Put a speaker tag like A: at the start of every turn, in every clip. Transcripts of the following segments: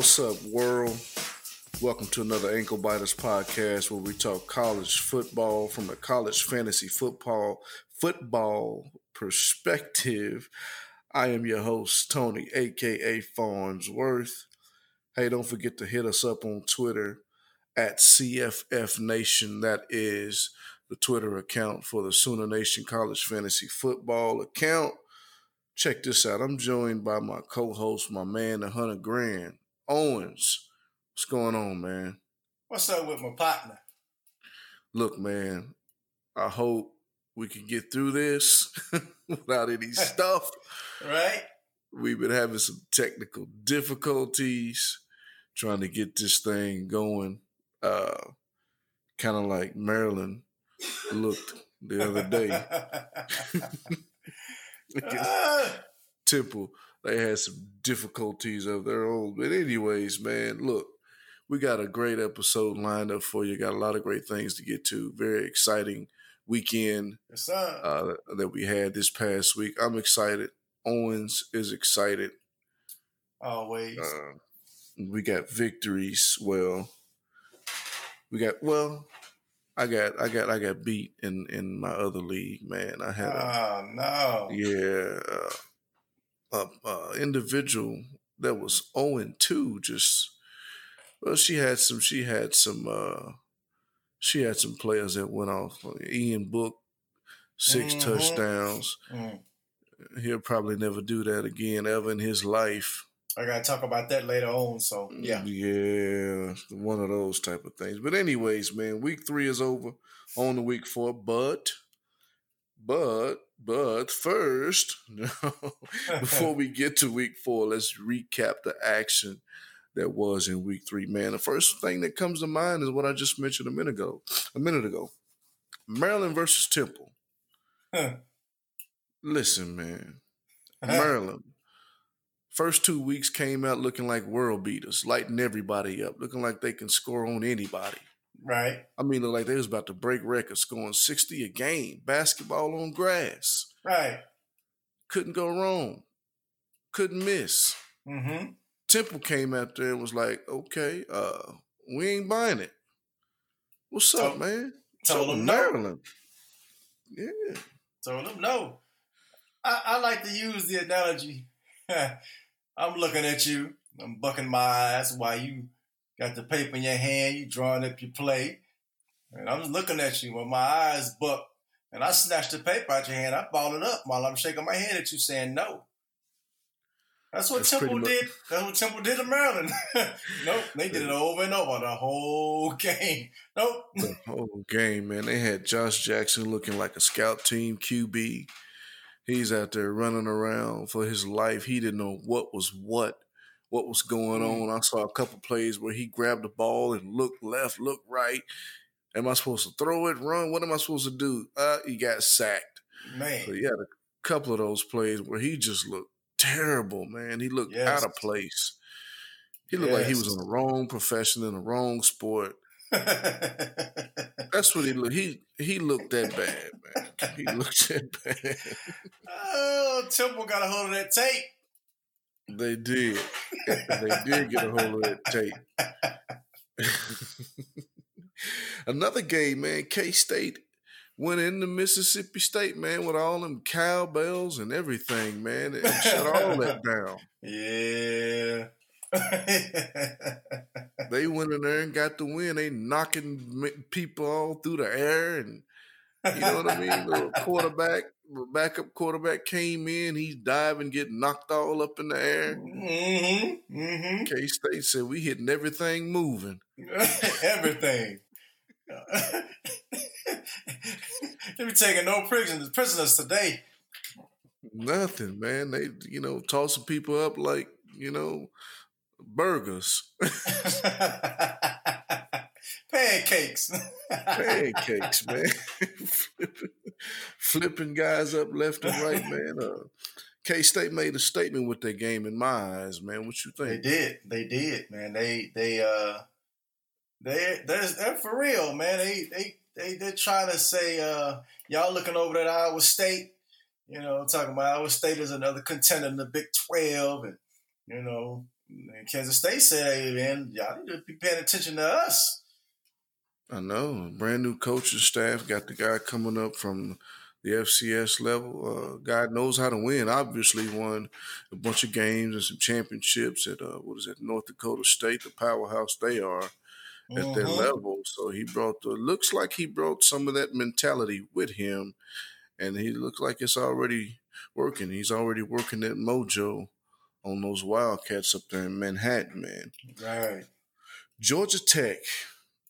A: What's up, world? Welcome to another Ankle Biters podcast where we talk college football from a college fantasy football football perspective. I am your host, Tony, aka Farnsworth. Hey, don't forget to hit us up on Twitter at CFF Nation. That is the Twitter account for the Sooner Nation College Fantasy Football account. Check this out. I'm joined by my co-host, my man, the Hunter Grand Owens. What's going on, man?
B: What's up with my partner?
A: Look, man, I hope we can get through this without any stuff.
B: right?
A: We've been having some technical difficulties trying to get this thing going. Uh, kind of like Maryland looked the other day. Temple, they had some difficulties of their own. But anyways, man, look, we got a great episode lined up for you. Got a lot of great things to get to. Very exciting weekend
B: yes, uh,
A: that we had this past week. I'm excited. Owens is excited.
B: Always.
A: Uh, we got victories. Well, we got well. I got I got I got beat in in my other league, man. I had
B: oh no,
A: yeah, uh, a, a individual that was zero and two. Just well, she had some she had some uh she had some players that went off. Ian Book, 6 mm-hmm. touchdowns. Mm. He'll probably never do that again ever in his life.
B: I gotta talk about that later on. So yeah,
A: yeah, one of those type of things. But anyways, man, week three is over. On the week four, but but but first, before we get to week four, let's recap the action that was in week three. Man, the first thing that comes to mind is what I just mentioned a minute ago. A minute ago, Maryland versus Temple. Huh. Listen, man, Maryland First two weeks came out looking like world beaters, lighting everybody up, looking like they can score on anybody.
B: Right.
A: I mean, look like they was about to break records, scoring 60 a game, basketball on grass.
B: Right.
A: Couldn't go wrong. Couldn't miss.
B: Mm-hmm.
A: Temple came out there and was like, okay, uh, we ain't buying it. What's up, man?
B: Told them Maryland.
A: No. Yeah.
B: Told them no. I, I like to use the analogy I'm looking at you. I'm bucking my eyes while you got the paper in your hand. You drawing up your play. And I'm looking at you with my eyes buck. And I snatched the paper out your hand. I balled it up while I'm shaking my head at you saying no. That's what That's Temple did. That's what Temple did to Maryland. nope, they did it over and over the whole game. Nope.
A: The whole game, man. They had Josh Jackson looking like a scout team QB. He's out there running around for his life. He didn't know what was what, what was going mm. on. I saw a couple plays where he grabbed the ball and looked left, looked right. Am I supposed to throw it, run? What am I supposed to do? Uh, he got sacked.
B: Man.
A: So he had a couple of those plays where he just looked terrible, man. He looked yes. out of place. He looked yes. like he was in the wrong profession in the wrong sport. That's what he looked. He he looked that bad, man. He looked that bad.
B: Oh, Temple got a hold of that tape.
A: They did. they did get a hold of that tape. Another game, man. K State went into Mississippi State, man, with all them cowbells and everything, man, and shut all that down.
B: Yeah.
A: they went in there and got the win. They knocking people all through the air, and you know what I mean. The quarterback, backup quarterback came in. He's diving, getting knocked all up in the air.
B: Mm-hmm. Mm-hmm.
A: K State said we hitting everything moving.
B: everything. they be taking no prisoners prisoners today.
A: Nothing, man. They you know tossing people up like you know burgers.
B: Pancakes.
A: Pancakes, man. Flipping guys up left and right, man. Uh, K State made a statement with their game in my eyes, man. What you think?
B: They did. They did, man. They they uh they they're, they're for real, man. They they they they're trying to say uh y'all looking over at Iowa State, you know, talking about Iowa State is another contender in the Big Twelve, and you know Kansas State said, "Hey, man, y'all need to be paying attention to us."
A: I know. Brand new coaching staff. Got the guy coming up from the FCS level. Uh, guy knows how to win. Obviously, won a bunch of games and some championships at uh, what is it, North Dakota State, the powerhouse they are at
B: Mhm.
A: their level. So he brought the looks like he brought some of that mentality with him, and he looks like it's already working. He's already working that mojo on those Wildcats up there in Manhattan, man.
B: Right.
A: Georgia Tech.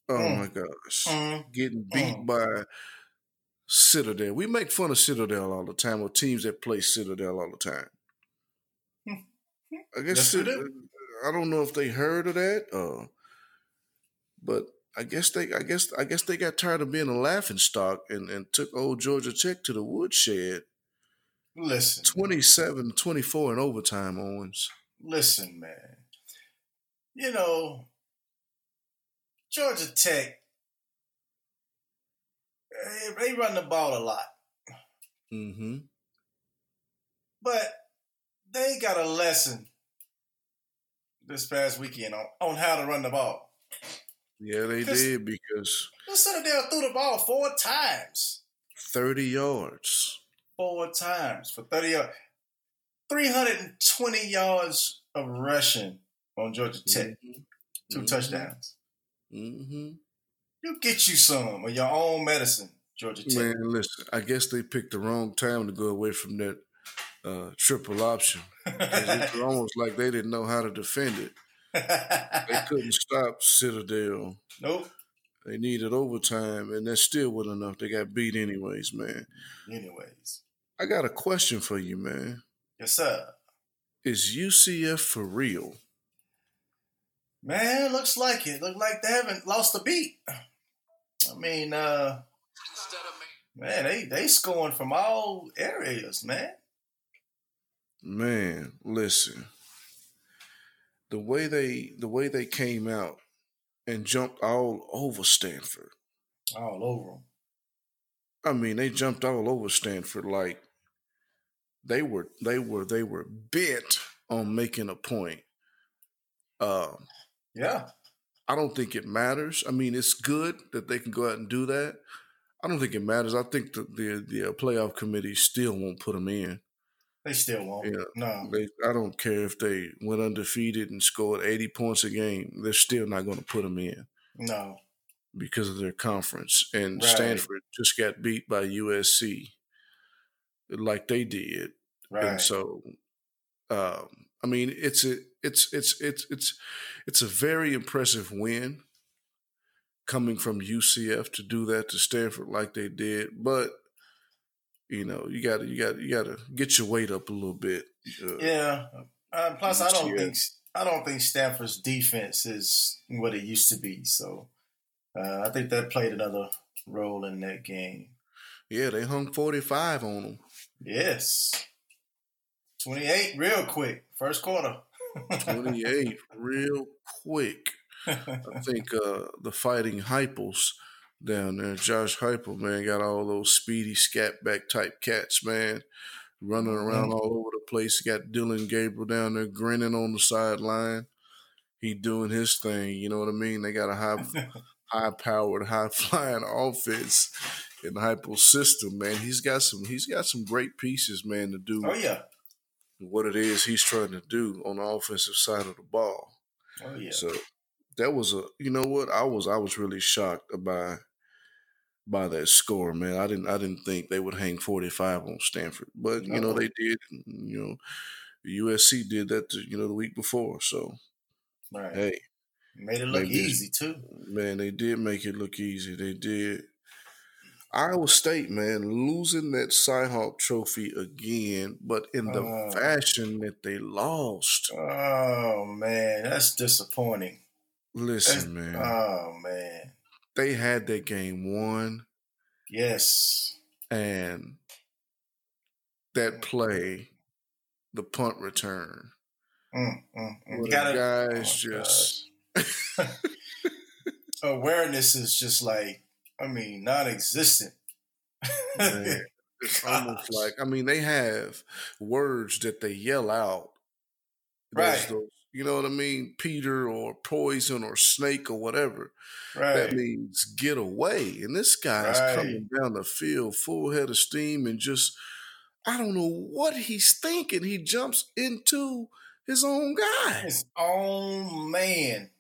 A: Oh
B: Mm.
A: my gosh
B: Mm.
A: getting beat
B: Mm.
A: by Citadel. We make fun of Citadel all the time, or teams that play Citadel all the time. I guess
B: Yes, we
A: Cit-
B: do.
A: I don't know if they heard of that, uh, but I guess they, I guess, I guess they got tired of being a laughing stock and, and took old Georgia Tech to the woodshed,
B: Listen,
A: 27-24 in overtime. Owens.
B: listen, man. You know, Georgia Tech, they run the ball a lot,
A: Mm-hmm.
B: but they got a lesson this past weekend on, on how to run the ball.
A: Yeah, they did because
B: The Citadel threw the ball four times.
A: thirty yards.
B: Four times for 30 yards. 320 yards of rushing on Georgia Tech. Two
A: Mhm.
B: touchdowns.
A: Mm-hmm.
B: You get you some of your own medicine, Georgia Tech.
A: Man, listen, I guess they picked the wrong time to go away from that uh, triple option. It's almost like they didn't know how to defend it. They couldn't stop Citadel.
B: nope.
A: They needed overtime, and that still wasn't enough. They got beat anyways, man.
B: Anyways.
A: I got a question for you, man.
B: Yes, sir.
A: Is UCF for real?
B: Man, looks like it. Look like they haven't lost a beat. I mean, uh man, they they scoring from all areas, man.
A: Man, listen. The way they the way they came out and jumped all over Stanford.
B: All over them.
A: I mean, they jumped all over Stanford like they were they were they were bent on making a point. Um,
B: Yeah.
A: I don't think it matters. I mean, it's good that they can go out and do that. I don't think it matters. I think the the, the uh, playoff committee still won't put them in.
B: They still won't.
A: Yeah.
B: No.
A: They, I don't care if they went undefeated and scored eighty points a game. They're still not going to put them in
B: No.
A: because of their conference. And
B: Right.
A: Stanford just got beat by USC, like they did.
B: Right.
A: And so, um, I mean, it's a it's it's it's it's it's a very impressive win coming from UCF to do that to Stanford like they did. But you know, you got to you got you got to get your weight up a little bit. Uh,
B: yeah. Uh, plus, I don't
A: Yeah.
B: think I don't think Stanford's defense is what it used to be. So, uh, I think that played another role in that game.
A: yeah, they hung forty five on them.
B: Yes. Twenty eight, real quick, first quarter.
A: Twenty eight, real quick. I think uh, the fighting hypos down there, Josh Heupel, man, got all those speedy scat back type cats, man, running around all over the place. Got Dillon Gabriel down there grinning on the sideline. He doing his thing, you know what I mean? They got a high high powered, high flying offense in the Heupel system, man. He's got some he's got some great pieces, man, to do
B: oh yeah.
A: What it is he's trying to do on the offensive side of the ball.
B: Oh yeah.
A: So that was a you know what I was I was really shocked by by that score, man. I didn't I didn't think they would hang forty five on Stanford, but you know they did. You know, USC did that to, you know the week before. So
B: right.
A: hey,
B: Made it look easy too.
A: man, they did make it look easy. They did. Iowa State, man, losing that Cyhawk trophy again, but in the
B: Oh.
A: fashion that they lost.
B: Oh man, that's disappointing.
A: Listen, man,
B: Oh man.
A: they had that game won.
B: Yes.
A: and that play, the punt return,
B: Mm, mm, mm. Gotta-
A: guys
B: oh,
A: just
B: awareness is just like, I mean, non-existent.
A: It's almost like I mean they have words that they yell out.
B: Right.
A: those you know what I mean, Peter or poison or snake or whatever. Right. That means get away. And this guy is coming down the field full head of steam and just I don't know what he's thinking. He jumps into his own guy.
B: His own man.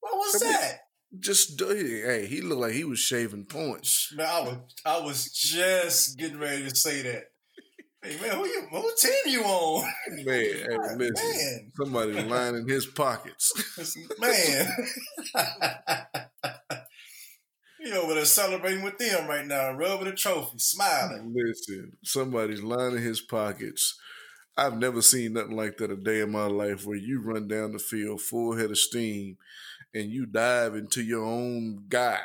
B: What was I mean, that?
A: Just do hey, he looked like he was shaving points.
B: Man, I was I was just getting ready to say that. Hey man, who you who team you on?
A: Man, hey, listen, man. somebody's lining his pockets.
B: man. He over there celebrating with them right now, rubbing the trophy, smiling.
A: Listen, somebody's lining his pockets. I've never seen nothing like that a day in my life where you run down the field full head of steam and you dive into your own guy.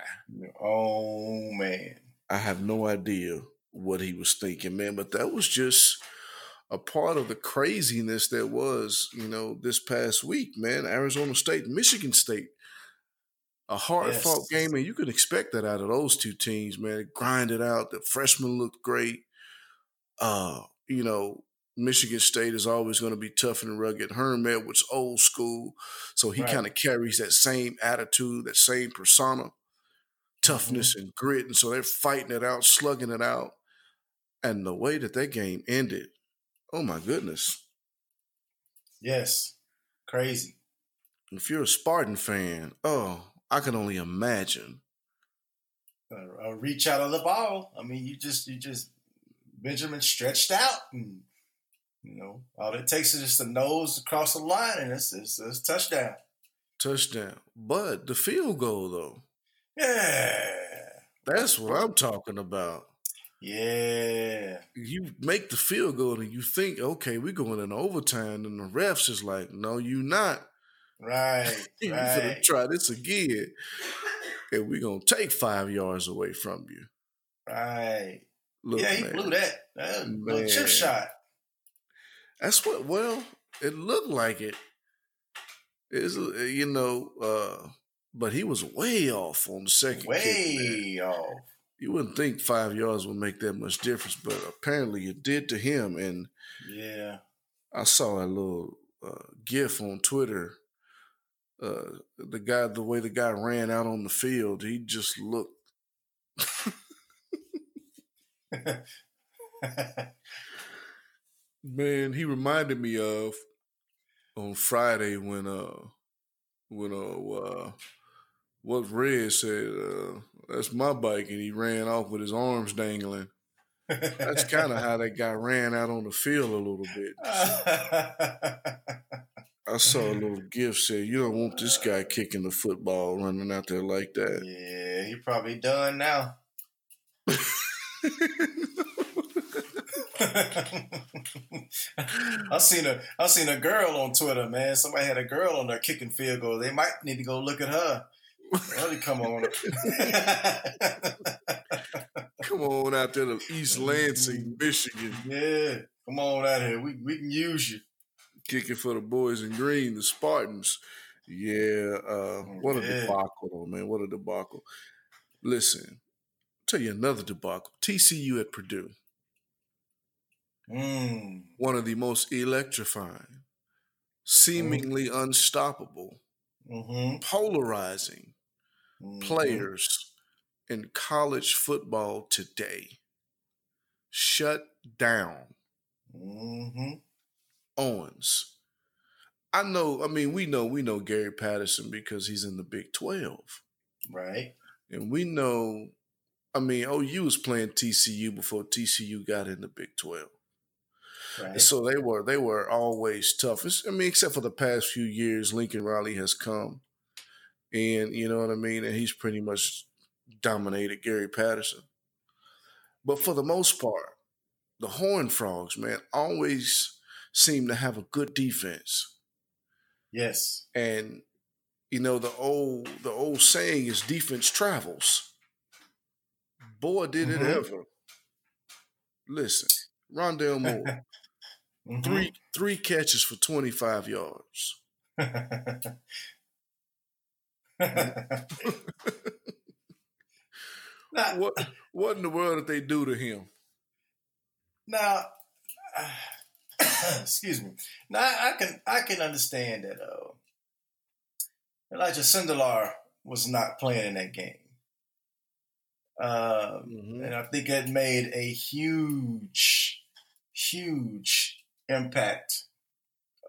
B: Oh man.
A: I have no idea what he was thinking, man, but that was just a part of the craziness that was, you know, this past week, man. Arizona State, Michigan State a hard yes. fought game, and you can expect that out of those two teams, man. Grind it out. The freshmen looked great. Uh, you know, Michigan State is always going to be tough and rugged. Herm Edwards, old school, so he right. kind of carries that same attitude, that same persona, toughness mm-hmm. and grit, and so they're fighting it out, slugging it out. And the way that that game ended, oh my goodness!
B: Yes, crazy.
A: If you're a Spartan fan, oh, I can only imagine.
B: A, reach out of the ball. I mean, you just you just Benjamin stretched out, and you know all it takes is just a nose across the line, and it's it's, it's touchdown.
A: Touchdown, but the field goal though.
B: Yeah,
A: that's what I'm talking about.
B: Yeah.
A: You make the field goal and you think, okay, we're going in overtime, and the refs is like, no, you not.
B: Right.
A: you
B: right.
A: gonna try this again. And we're gonna take five yards away from you.
B: Right. Look, yeah, he man, blew that. That was little chip shot.
A: That's what well, it looked like it. Is uh, you know, uh, but he was way off on the second
B: way off.
A: You wouldn't think five yards would make that much difference, but apparently it did to him. And
B: yeah,
A: I saw a little uh, GIF on Twitter uh, the guy, the way the guy ran out on the field, he just looked. Man, he reminded me of on Friday when uh when uh, uh what Red said, uh, that's my bike, and he ran off with his arms dangling. That's kind of how that guy ran out on the field a little bit. I saw a little gift said, "You don't want this guy kicking the football, running out there like that."
B: Yeah, he probably done now. I seen a I seen a girl on Twitter, man. Somebody had a girl on there kicking field goal. They might need to go look at her. Really come on.
A: come on out there to East Lansing, Michigan.
B: Yeah, come on out here. We we can use you
A: kicking for the boys in green, the Spartans. Yeah, uh, what a yeah. debacle, man. What a debacle. Listen, I'll tell you another debacle. TCU at Purdue.
B: Mm.
A: One of the most electrifying, seemingly mm-hmm. unstoppable,
B: mm-hmm.
A: polarizing mm-hmm. players in college football today. Shut down.
B: Mm-hmm.
A: Owens. I know, I mean, we know we know Gary Patterson because he's in the Big 12.
B: Right.
A: And we know I mean, OU was playing TCU before TCU got in the Big 12. Right. So they were they were always tough. It's, I mean, except for the past few years, Lincoln Riley has come, and you know what I mean. And he's pretty much dominated Gary Patterson. But for the most part, the Horn Frogs, man, always seem to have a good defense.
B: Yes.
A: And you know the old the old saying is defense travels. Boy, did mm-hmm. it ever. Listen, Rondale Moore, mm-hmm. three three catches for twenty five yards. what what in the world did they do to him?
B: Now, excuse me. Now I, can I can understand that uh, Elijah Sindelar was not playing in that game. Uh, mm-hmm. And I think it made a huge, huge impact.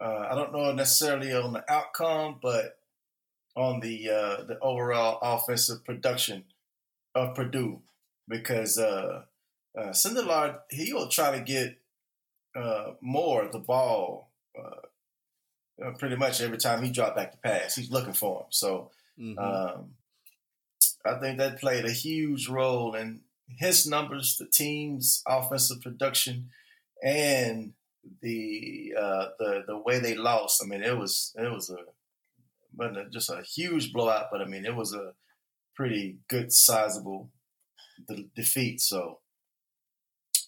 B: Uh, I don't know necessarily on the outcome, but on the uh, the overall offensive production of Purdue, because uh, uh, he will try to get uh, more of the ball uh, uh, pretty much every time he dropped back to pass. He's looking for him. So mm-hmm. um, I think that played a huge role in his numbers, the team's offensive production, and the uh, the the way they lost. I mean, it was it was a but just a huge blowout. But I mean, it was a pretty good, sizable de- defeat. So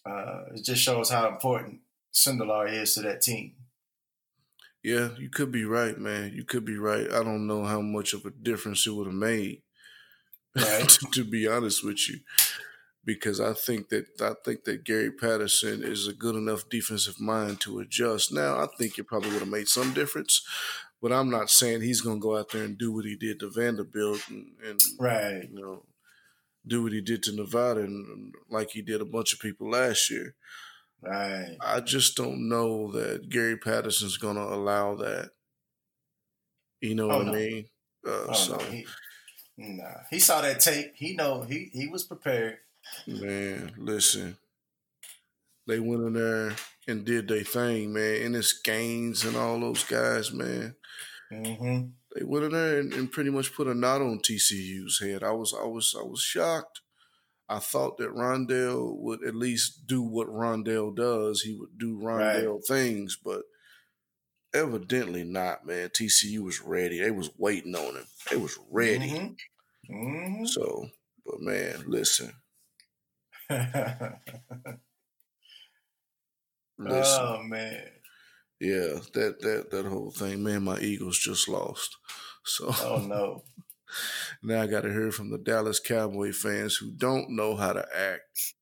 B: uh, it just shows how important Sindelar is to that team.
A: Yeah, you could be right, man. You could be right. I don't know how much of a difference it would have made. Right. to be honest with you, because I think that I think that Gary Patterson is a good enough defensive mind to adjust. Now, I think it probably would have made some difference, but I'm not saying he's going to go out there and do what he did to Vanderbilt and, and
B: right,
A: you know, do what he did to Nevada and like he did a bunch of people last year.
B: Right.
A: I just don't know that Gary Patterson's going to allow that. You know oh, what no. I mean?
B: Uh, oh, so. No. He, nah, he saw that tape. He know he he was prepared.
A: Man, listen, they went in there and did their thing, man. And it's Gaines and all those guys, man.
B: Mm-hmm.
A: They went in there and, and, pretty much put a knot on TCU's head. I was, I was, I was shocked. I thought that Rondale would at least do what Rondale does. He would do Rondale right. things, but evidently not, man. TCU was ready. They was waiting on him. They was ready.
B: Mm-hmm. Mm-hmm.
A: So, but man, listen.
B: listen. Oh man.
A: Yeah, that that that whole thing, man. My Eagles just lost. So.
B: Oh no.
A: now I got to hear from the Dallas Cowboy fans who don't know how to act.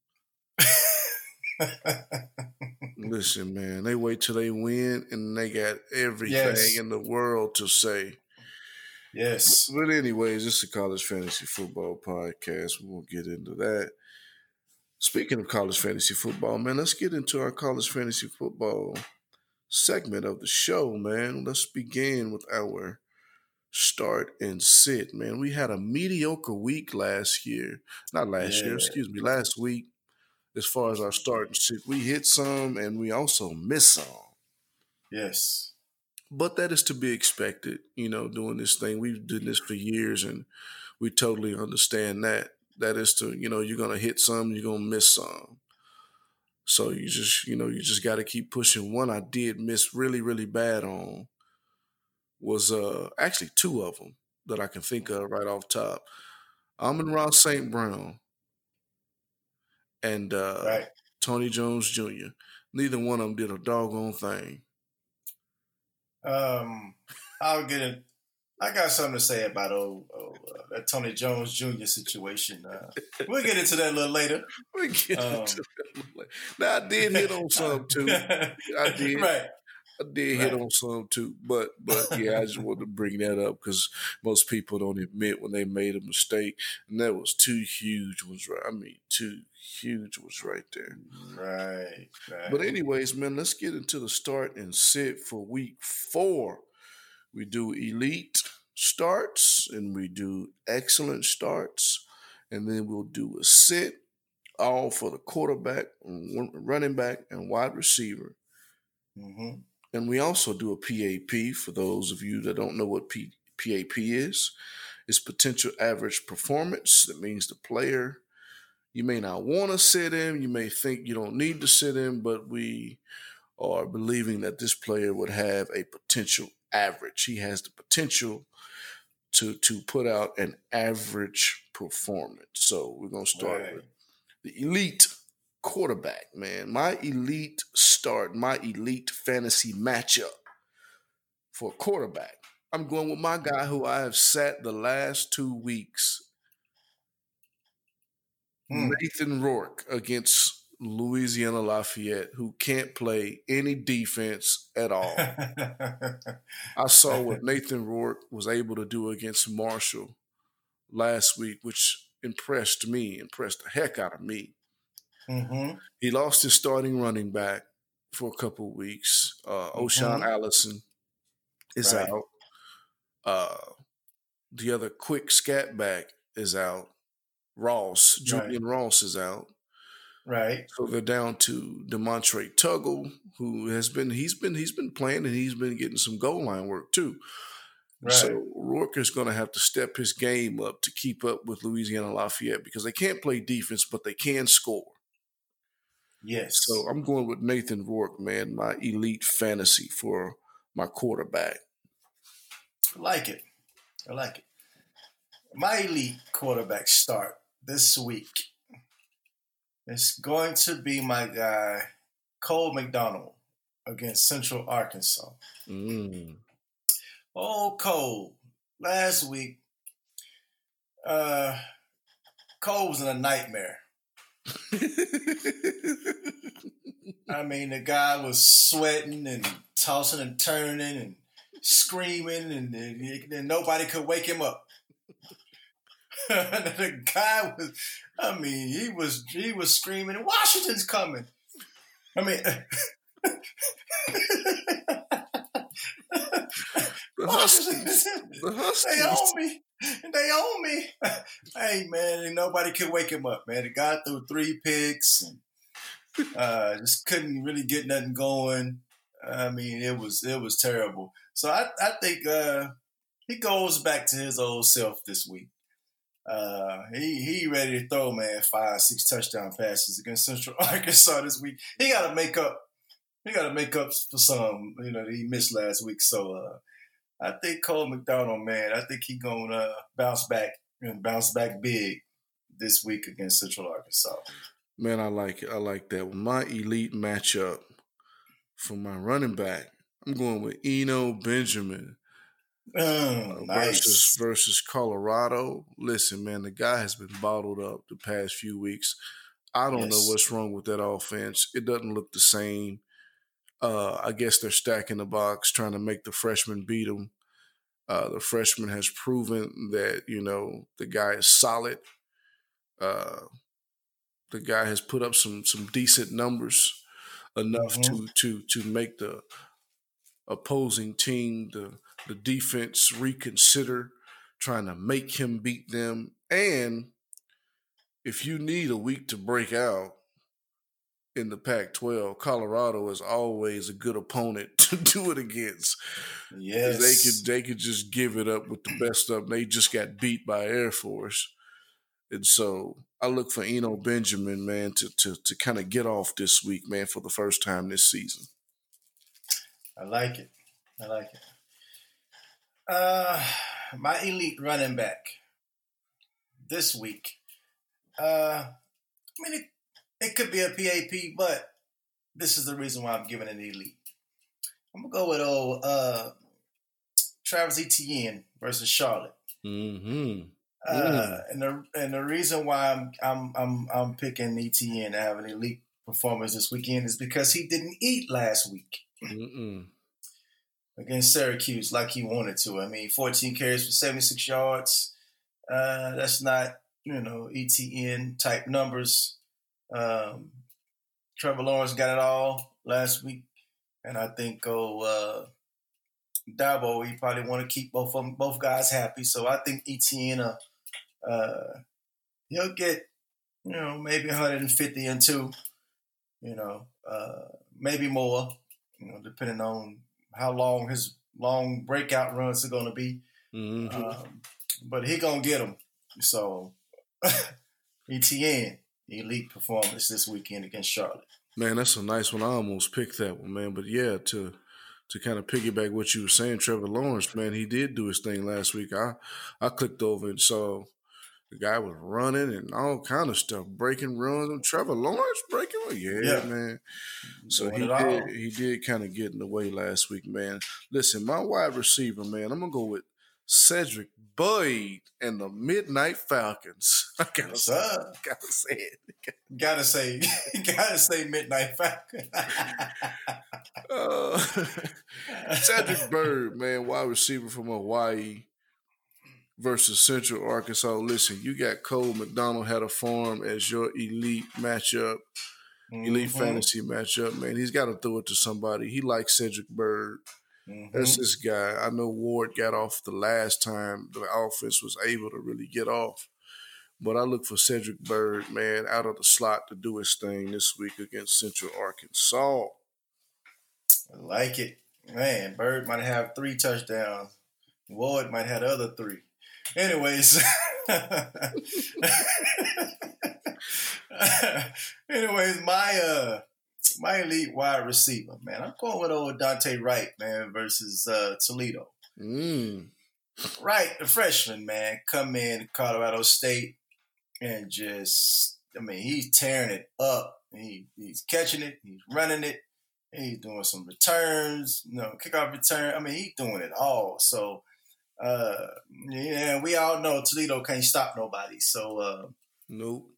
A: Listen, man, they wait till they win and they got everything yes. in the world to say.
B: Yes.
A: But, but anyways, it's a college fantasy football podcast. We won't get into that. Speaking of college fantasy football, man, let's get into our college fantasy football segment of the show, man. Let's begin with our start and sit, man. We had a mediocre week last year. Not last yeah. year, excuse me, last week. As far as our start and sit, we hit some and we also missed some.
B: Yes.
A: But that is to be expected, you know, doing this thing. We've done this for years and we totally understand that. That is to, you know, you're gonna hit some, you're gonna miss some. So you just, you know, you just got to keep pushing. One I did miss really, really bad on was uh actually two of them that I can think of right off top. Amon-Ra St. Brown and uh,
B: right.
A: Tony Jones Jr. Neither one of them did a doggone thing.
B: Um, I'll get it. I got something to say about old, old uh, that Tony Jones Jr. situation. Uh, we'll get into that a little later.
A: We get um, into that later. Now I did hit on some too. I did.
B: Right.
A: I did right. hit on some too, but but yeah, I just wanted to bring that up because most people don't admit when they made a mistake, and that was two huge ones. Right, I mean, two huge ones right there.
B: Right, right.
A: But anyways, man, let's get into the start and sit for week four. We do elite starts and we do excellent starts, and then we'll do a sit all for the quarterback, running back, and wide receiver.
B: Mm-hmm.
A: And we also do a PAP for those of you that don't know what P- PAP is. It's potential average performance. That means the player you may not want to sit him, you may think you don't need to sit him, but we are believing that this player would have a potential average. He has the potential to to put out an average performance. So we're gonna start right. with the elite quarterback, man. My elite start, my elite fantasy matchup for quarterback. I'm going with my guy who I have sat the last two weeks. Hmm. Nathan Rourke against Louisiana Lafayette, who can't play any defense at all. I saw what Nathan Rourke was able to do against Marshall last week, which impressed me, impressed the heck out of me.
B: mm-hmm.
A: He lost his starting running back for a couple weeks. Uh, O'Shaan
B: Mhm.
A: Allison is
B: Right.
A: out. Uh, the other quick scat back is out. Ross,
B: Right.
A: Julian Ross is out.
B: Right.
A: So they're down to De'Montre Tuggle, who has been he's been he's been playing and he's been getting some goal line work too.
B: Right.
A: So Rourke is going to have to step his game up to keep up with Louisiana Lafayette because they can't play defense, but they can score.
B: yes.
A: So I'm going with Nathan Rourke, man, my elite fantasy for my quarterback.
B: I like it. I like it. My elite quarterback start this week is going to be my guy, Cole McDonald, against Central Arkansas.
A: Mm.
B: Oh, Cole. Last week, uh, Cole was in a nightmare. I mean, the guy was sweating and tossing and turning and screaming, and, and, and nobody could wake him up. the guy was, I mean, he was he was screaming, "Washington's coming!" I mean,
A: the Huskies. The
B: they
A: Huskies.
B: own me. They own me. hey man, and nobody could wake him up, man. The guy threw three picks and uh, just couldn't really get nothing going. I mean, it was it was terrible. So I I think uh, he goes back to his old self this week. Uh, he he ready to throw man five six touchdown passes against Central Arkansas this week. He got to make up. He got to make up for some you know that he missed last week. So uh, I think Cole McDonald, man, I think he gonna uh, bounce back and bounce back big this week against Central Arkansas.
A: Man, I like it. I like that. My elite matchup for my running back, I'm going with Eno Benjamin
B: Mm,
A: uh,
B: nice.
A: versus versus Colorado. Listen, man, the guy has been bottled up the past few weeks. I don't know what's wrong with that offense. It doesn't look the same. Uh, I guess they're stacking the box, trying to make the freshman beat them. Uh, the freshman has proven that you know the guy is solid. Uh, the guy has put up some some decent numbers, enough
B: Mhm.
A: to to to make the opposing team the the defense reconsider trying to make him beat them. And if you need a week to break out in the Pac 12, Colorado is always a good opponent to do it against.
B: yes.
A: They could they could just give it up with the best of them. They just got beat by Air Force. And so I look for Eno Benjamin, man, to to to kind of get off this week, man, for the first time this season.
B: I like it. I like it. Uh, my elite running back this week. Uh, I mean, it, it could be a PAP, but this is the reason why I'm giving it an elite. I'm gonna go with old uh, Travis Etienne versus Charlotte.
A: Mm-hmm.
B: Uh, and the and the reason why I'm I'm I'm I'm picking Etienne to have an elite performance this weekend is because he didn't eat last week
A: Mm-mm.
B: Against Syracuse like he wanted to. I mean, 14 carries for 76 yards. Uh, that's not you know Etienne type numbers. Um, Trevor Lawrence got it all last week, and I think oh uh, Dabo he probably want to keep both of them, both guys happy. So I think Etienne uh, uh, he'll get you know maybe 150 and two, you know uh, maybe more, you know depending on how long his long breakout runs are going to be.
A: Mhm.
B: Um, but he gonna get them. So Etienne elite performance this weekend against Charlotte.
A: Man, that's a nice one. I almost picked that one, man. But yeah, to to kind of piggyback what you were saying, Trevor Lawrence, man, he did do his thing last week. I I clicked over and saw the guy was running and all kind of stuff, breaking runs. Trevor Lawrence breaking yeah,
B: Yeah.
A: man. So
B: Doing
A: he
B: all.
A: did he did kind of get in the way last week, man. Listen, my wide receiver, man, I'm gonna go with Cedric Boyd and the Midnight Falcons. I gotta,
B: What's
A: say,
B: up?
A: gotta say it.
B: Gotta say, gotta say, Midnight Falcon.
A: Uh, Cedric Byrd, man, wide receiver from Hawaii versus Central Arkansas. Listen, you got Cole McDonald had a farm as your elite matchup, elite
B: Mhm,
A: fantasy matchup. Man, he's got to throw it to somebody. He likes Cedric Byrd. That's
B: mhm.
A: this guy. I know Ward got off the last time the offense was able to really get off. But I look for Cedric Byrd, man, out of the slot to do his thing this week against Central Arkansas.
B: I like it. Man, Byrd might have three touchdowns. Ward might have the other three. Anyways. Anyways, my uh my elite wide receiver, man. I'm going with old Dante Wright, man, versus uh Toledo.
A: Mm.
B: Wright, the freshman, man, come in Colorado State and just I mean, he's tearing it up. He he's catching it, he's running it, he's doing some returns, you know, kickoff return. I mean, he's doing it all. So uh yeah, we all know Toledo can't stop nobody. So uh
A: Nope.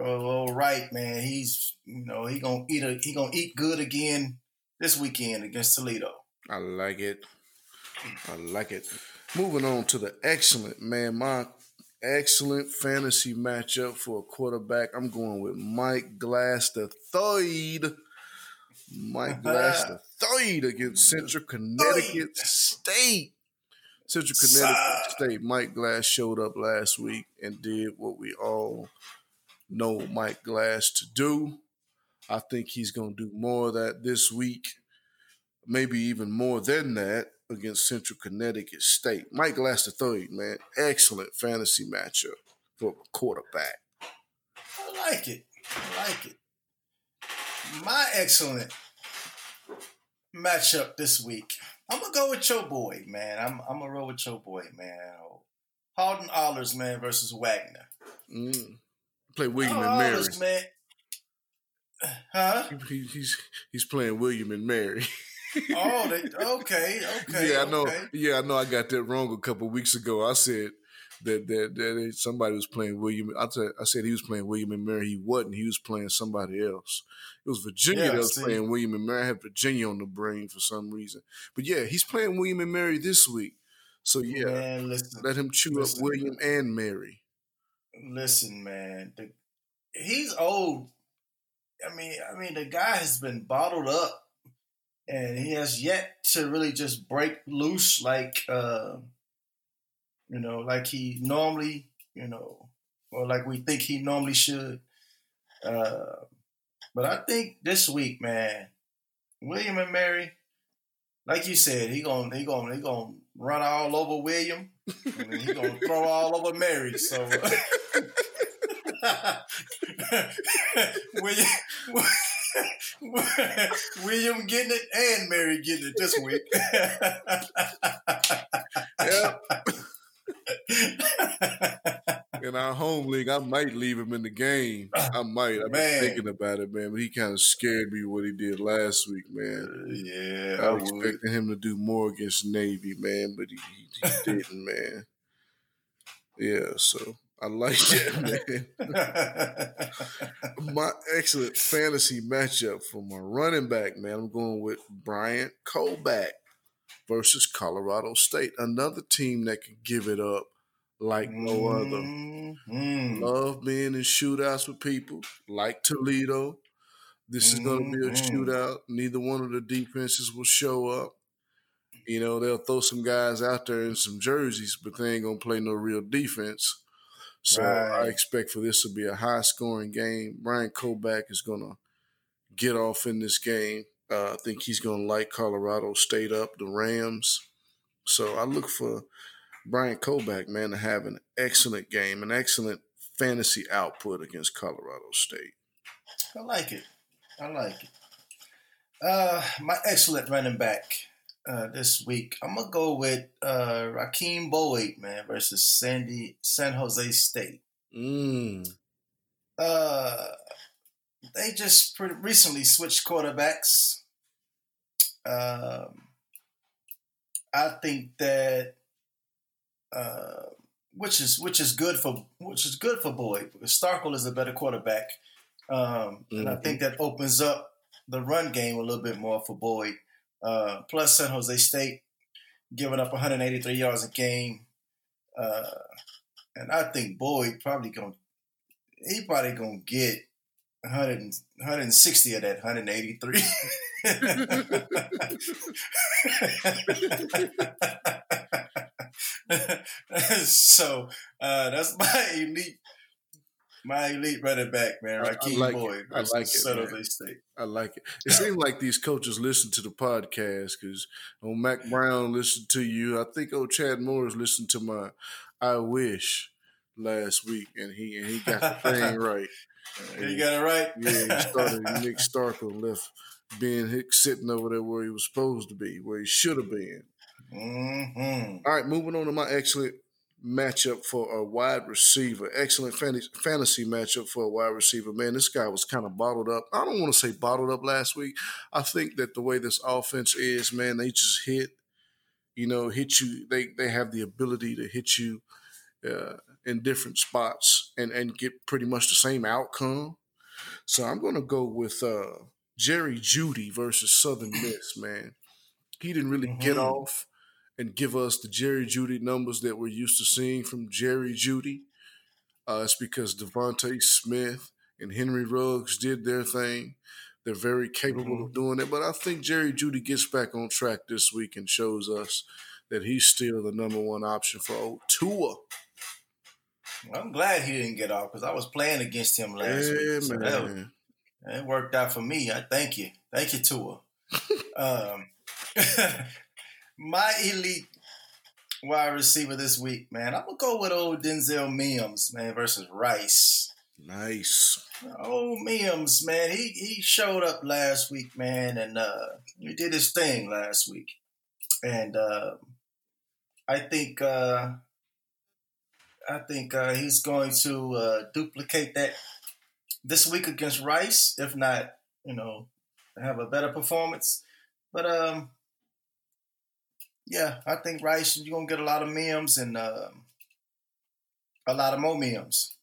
B: Oh, right, man. He's you know he gonna eat a, he gonna eat good again this weekend against Toledo.
A: I like it. I like it. Moving on to the excellent man, my excellent fantasy matchup for a quarterback. I'm going with Mike Glass the third. Mike Glass the third against Central Connecticut State. Central Connecticut State. Mike Glass showed up last week and did what we all know Mike Glass to do. I think he's going to do more of that this week maybe even more than that against Central Connecticut State. Mike Glass the third, man, excellent fantasy matchup for a quarterback.
B: I like it. I like it. My excellent matchup this week. I'm gonna go with your boy, man. I'm I'm gonna roll with your boy, man. Halden Allers, man, versus Wagner.
A: Mm. Play William
B: Oh,
A: and Mary.
B: Allers, man. Huh?
A: He- he's he's playing William and Mary.
B: Oh, they, okay, okay.
A: yeah, I know.
B: okay.
A: Yeah, I know. I got that wrong a couple weeks ago. I said that that, that somebody was playing William. I said I said he was playing William and Mary. He wasn't. He was playing somebody else. It was Virginia
B: Yeah,
A: that was playing William and Mary. I had Virginia on the brain for some reason. But yeah, he's playing William and Mary this week. So yeah,
B: Man, listen.
A: let him chew
B: Listen.
A: up William and Mary.
B: Listen, man, the, he's old. I mean, I mean, the guy has been bottled up, and he has yet to really just break loose like, uh, you know, like he normally, you know, or like we think he normally should. Uh, but I think this week, man, William and Mary, like you said, he gonna he gonna he gonna run all over William, and he gonna throw all over Mary. So. William, William getting it and Mary getting it this week.
A: In our home league, I might leave him in the game. Ah, I might. I've been thinking about it, man. But he kind of scared me what he did last week, man.
B: Uh, yeah,
A: I
B: I
A: was
B: would.
A: expecting him to do more against Navy, man, but he, he, he didn't, man. Yeah, so I like that, man. My excellent fantasy matchup for my running back, man. I'm going with Bryant Koback versus Colorado State, another team that can give it up like no other.
B: Mhm.
A: Love being in shootouts with people like Toledo. This is going to be a
B: Mhm.
A: shootout. Neither one of the defenses will show up. You know, they'll throw some guys out there in some jerseys, but they ain't going to play no real defense. So I expect for this to be a high scoring game. Brian Koback is going to get off in this game. Uh, I think he's going to light Colorado State up, the Rams. So I look for Brian Koback, man, to have an excellent game, an excellent fantasy output against Colorado State.
B: I like it. I like it. Uh, my excellent running back uh, this week. I'm gonna go with uh, Raheem Boyd, man, versus Sandy San Jose State.
A: Mm.
B: Uh, they just pretty recently switched quarterbacks. Um, I think that uh, which is which is good for which is good for Boyd because Starkel is a better quarterback, um, and I think that opens up the run game a little bit more for Boyd. Uh, plus, San Jose State giving up 183 yards a game, uh, and I think Boyd probably gonna he probably gonna get 100, 160 of that 183. so uh, that's my elite my elite running back, man. Rakeem like Boyd.
A: I like it. State. I like it. It seems like these coaches listen to the podcast because old Mack Brown listened to you. I think old Chad Morris listened to my I Wish last week, and he and he got the thing right.
B: And, You got it right.
A: yeah, he started Nick Starkel left Ben Hicks sitting over there where he was supposed to be, where he should have been. Mm-hmm. All right, moving on to my excellent matchup for a wide receiver. Excellent fantasy matchup for a wide receiver. Man, this guy was kind of bottled up. I don't want to say bottled up last week. I think that the way this offense is, man, they just hit, you know, hit you. They they have the ability to hit you uh, in different spots and and get pretty much the same outcome. So I'm going to go with uh, Jerry Jeudy versus Southern Miss. Man, he didn't really mm-hmm. get off and give us the Jerry Jeudy numbers that we're used to seeing from Jerry Jeudy. Uh, it's because DeVonta Smith and Henry Ruggs did their thing. They're very capable mm-hmm. of doing it. But I think Jerry Jeudy gets back on track this week and shows us that he's still the number one option for old Tua.
B: I'm glad he didn't get off because I was playing against him last yeah, week. So man. That, that, worked out for me. I thank you. Thank you, Tua. um, my elite wide receiver this week, man, I'm gonna go with old Denzel Mims, man, versus Rice.
A: Nice.
B: Oh, Mims, man, he he showed up last week, man, and uh, he did his thing last week, and uh, I think uh, I think uh, he's going to uh, duplicate that this week against Rice, if not, you know, have a better performance. But um, yeah, I think Rice, you're gonna get a lot of memes and uh, a lot of more memes.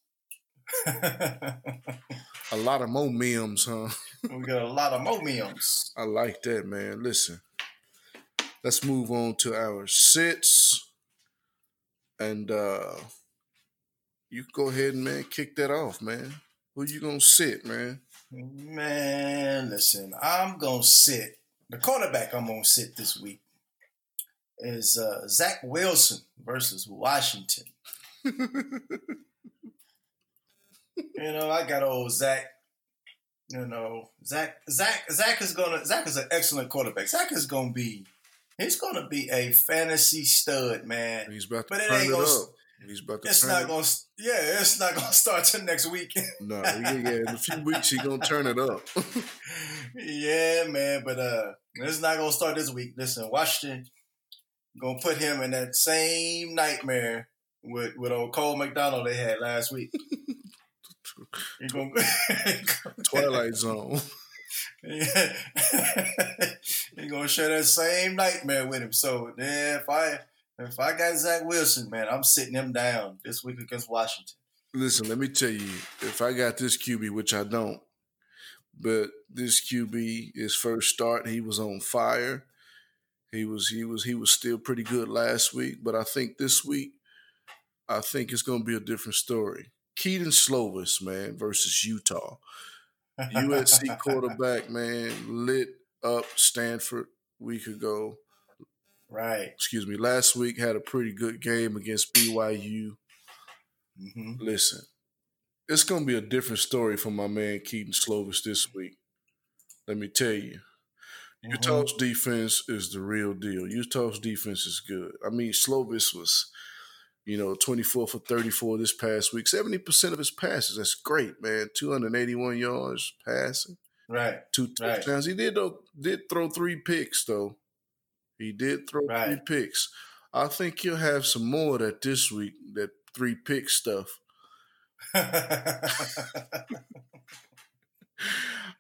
A: a lot of more memes, huh?
B: we got a lot of more memes.
A: I like that, man. Listen, let's move on to our sits, and uh you go ahead and man kick that off, man. Who you gonna sit, man?
B: Man, listen, I'm gonna sit. The quarterback I'm gonna sit this week is uh, Zach Wilson versus Washington. you know, I got old Zach. You know, Zach, Zach, Zach is gonna. Zach is an excellent quarterback. Zach is gonna be. He's gonna be a fantasy stud, man.
A: He's about to but it ain't gonna, up. He's about to.
B: It's not gonna. Yeah, it's not gonna start till next week.
A: no, yeah, yeah. In a few weeks, he's gonna turn it up.
B: yeah, man. But uh, it's not gonna start this week. Listen, Washington gonna put him in that same nightmare with with old Cole McDonald they had last week.
A: Gonna Twilight Zone.
B: Yeah. He's gonna share that same nightmare with him. So yeah, if I if I got Zach Wilson, man, I'm sitting him down this week against Washington.
A: Listen, let me tell you, if I got this QB, which I don't, but this QB, his first start, he was on fire. He was he was he was still pretty good last week, but I think this week, I think it's going to be a different story. Kedon Slovis, man, versus Utah. USC quarterback, man, lit up Stanford week ago.
B: Right.
A: Excuse me. Last week had a pretty good game against BYU. Mm-hmm. Listen, it's going to be a different story for my man Kedon Slovis this week. Let me tell you. Mm-hmm. Utah's defense is the real deal. Utah's defense is good. I mean, Slovis was, you know, 24 for 34 this past week. 70% of his passes. That's great, man. 281 yards passing.
B: Right.
A: Two touchdowns. Right. He did though, did throw three picks though. He did throw right. three picks. I think he'll have some more of that this week, that three pick stuff.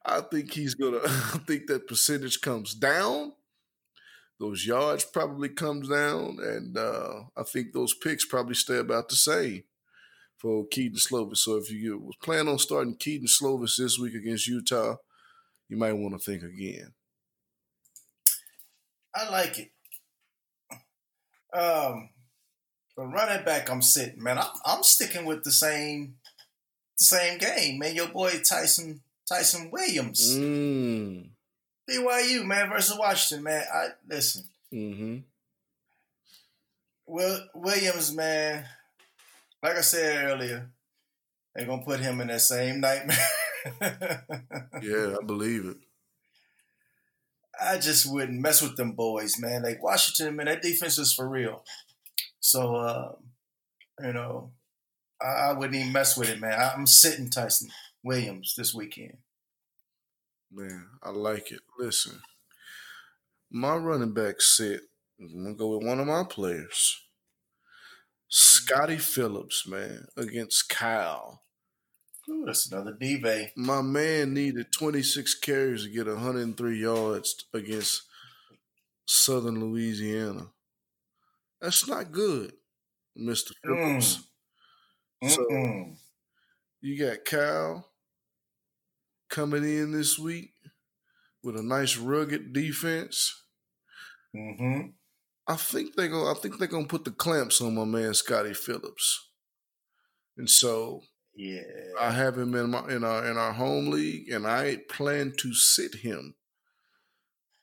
A: I think he's gonna. I think that percentage comes down, those yards probably comes down, and uh, I think those picks probably stay about the same for Kedon Slovis. So if you was planning on starting Kedon Slovis this week against Utah, you might want to think again.
B: I like it. Um, but running back, I'm sitting, man. I'm, I'm sticking with the same, the same game, man. Your boy Ty'Son Ty'Son Williams, mm. BYU, man, versus Washington, man. I listen. Mm-hmm. Will Williams, man. Like I said earlier, they're gonna put him in that same nightmare.
A: yeah, I believe it.
B: I just wouldn't mess with them boys, man. Like Washington, man, that defense is for real. So, uh, you know, I, I, wouldn't even mess with it, man. I, I'm sitting Ty'Son Williams this weekend.
A: Man, I like it. Listen, my running back sit. I'm gonna go with one of my players, Scottie Phillips, man, against Cal.
B: Ooh, that's another D
A: My man needed 26 carries to get 103 yards against Southern Louisiana. That's not good, Mr. Phillips. Mm. So you got Cal coming in this week with a nice rugged defense. Mm-hmm. I think they're gonna I think they're gonna put the clamps on my man Scottie Phillips. And so yeah. I have him in my in our in our home league and I plan to sit him.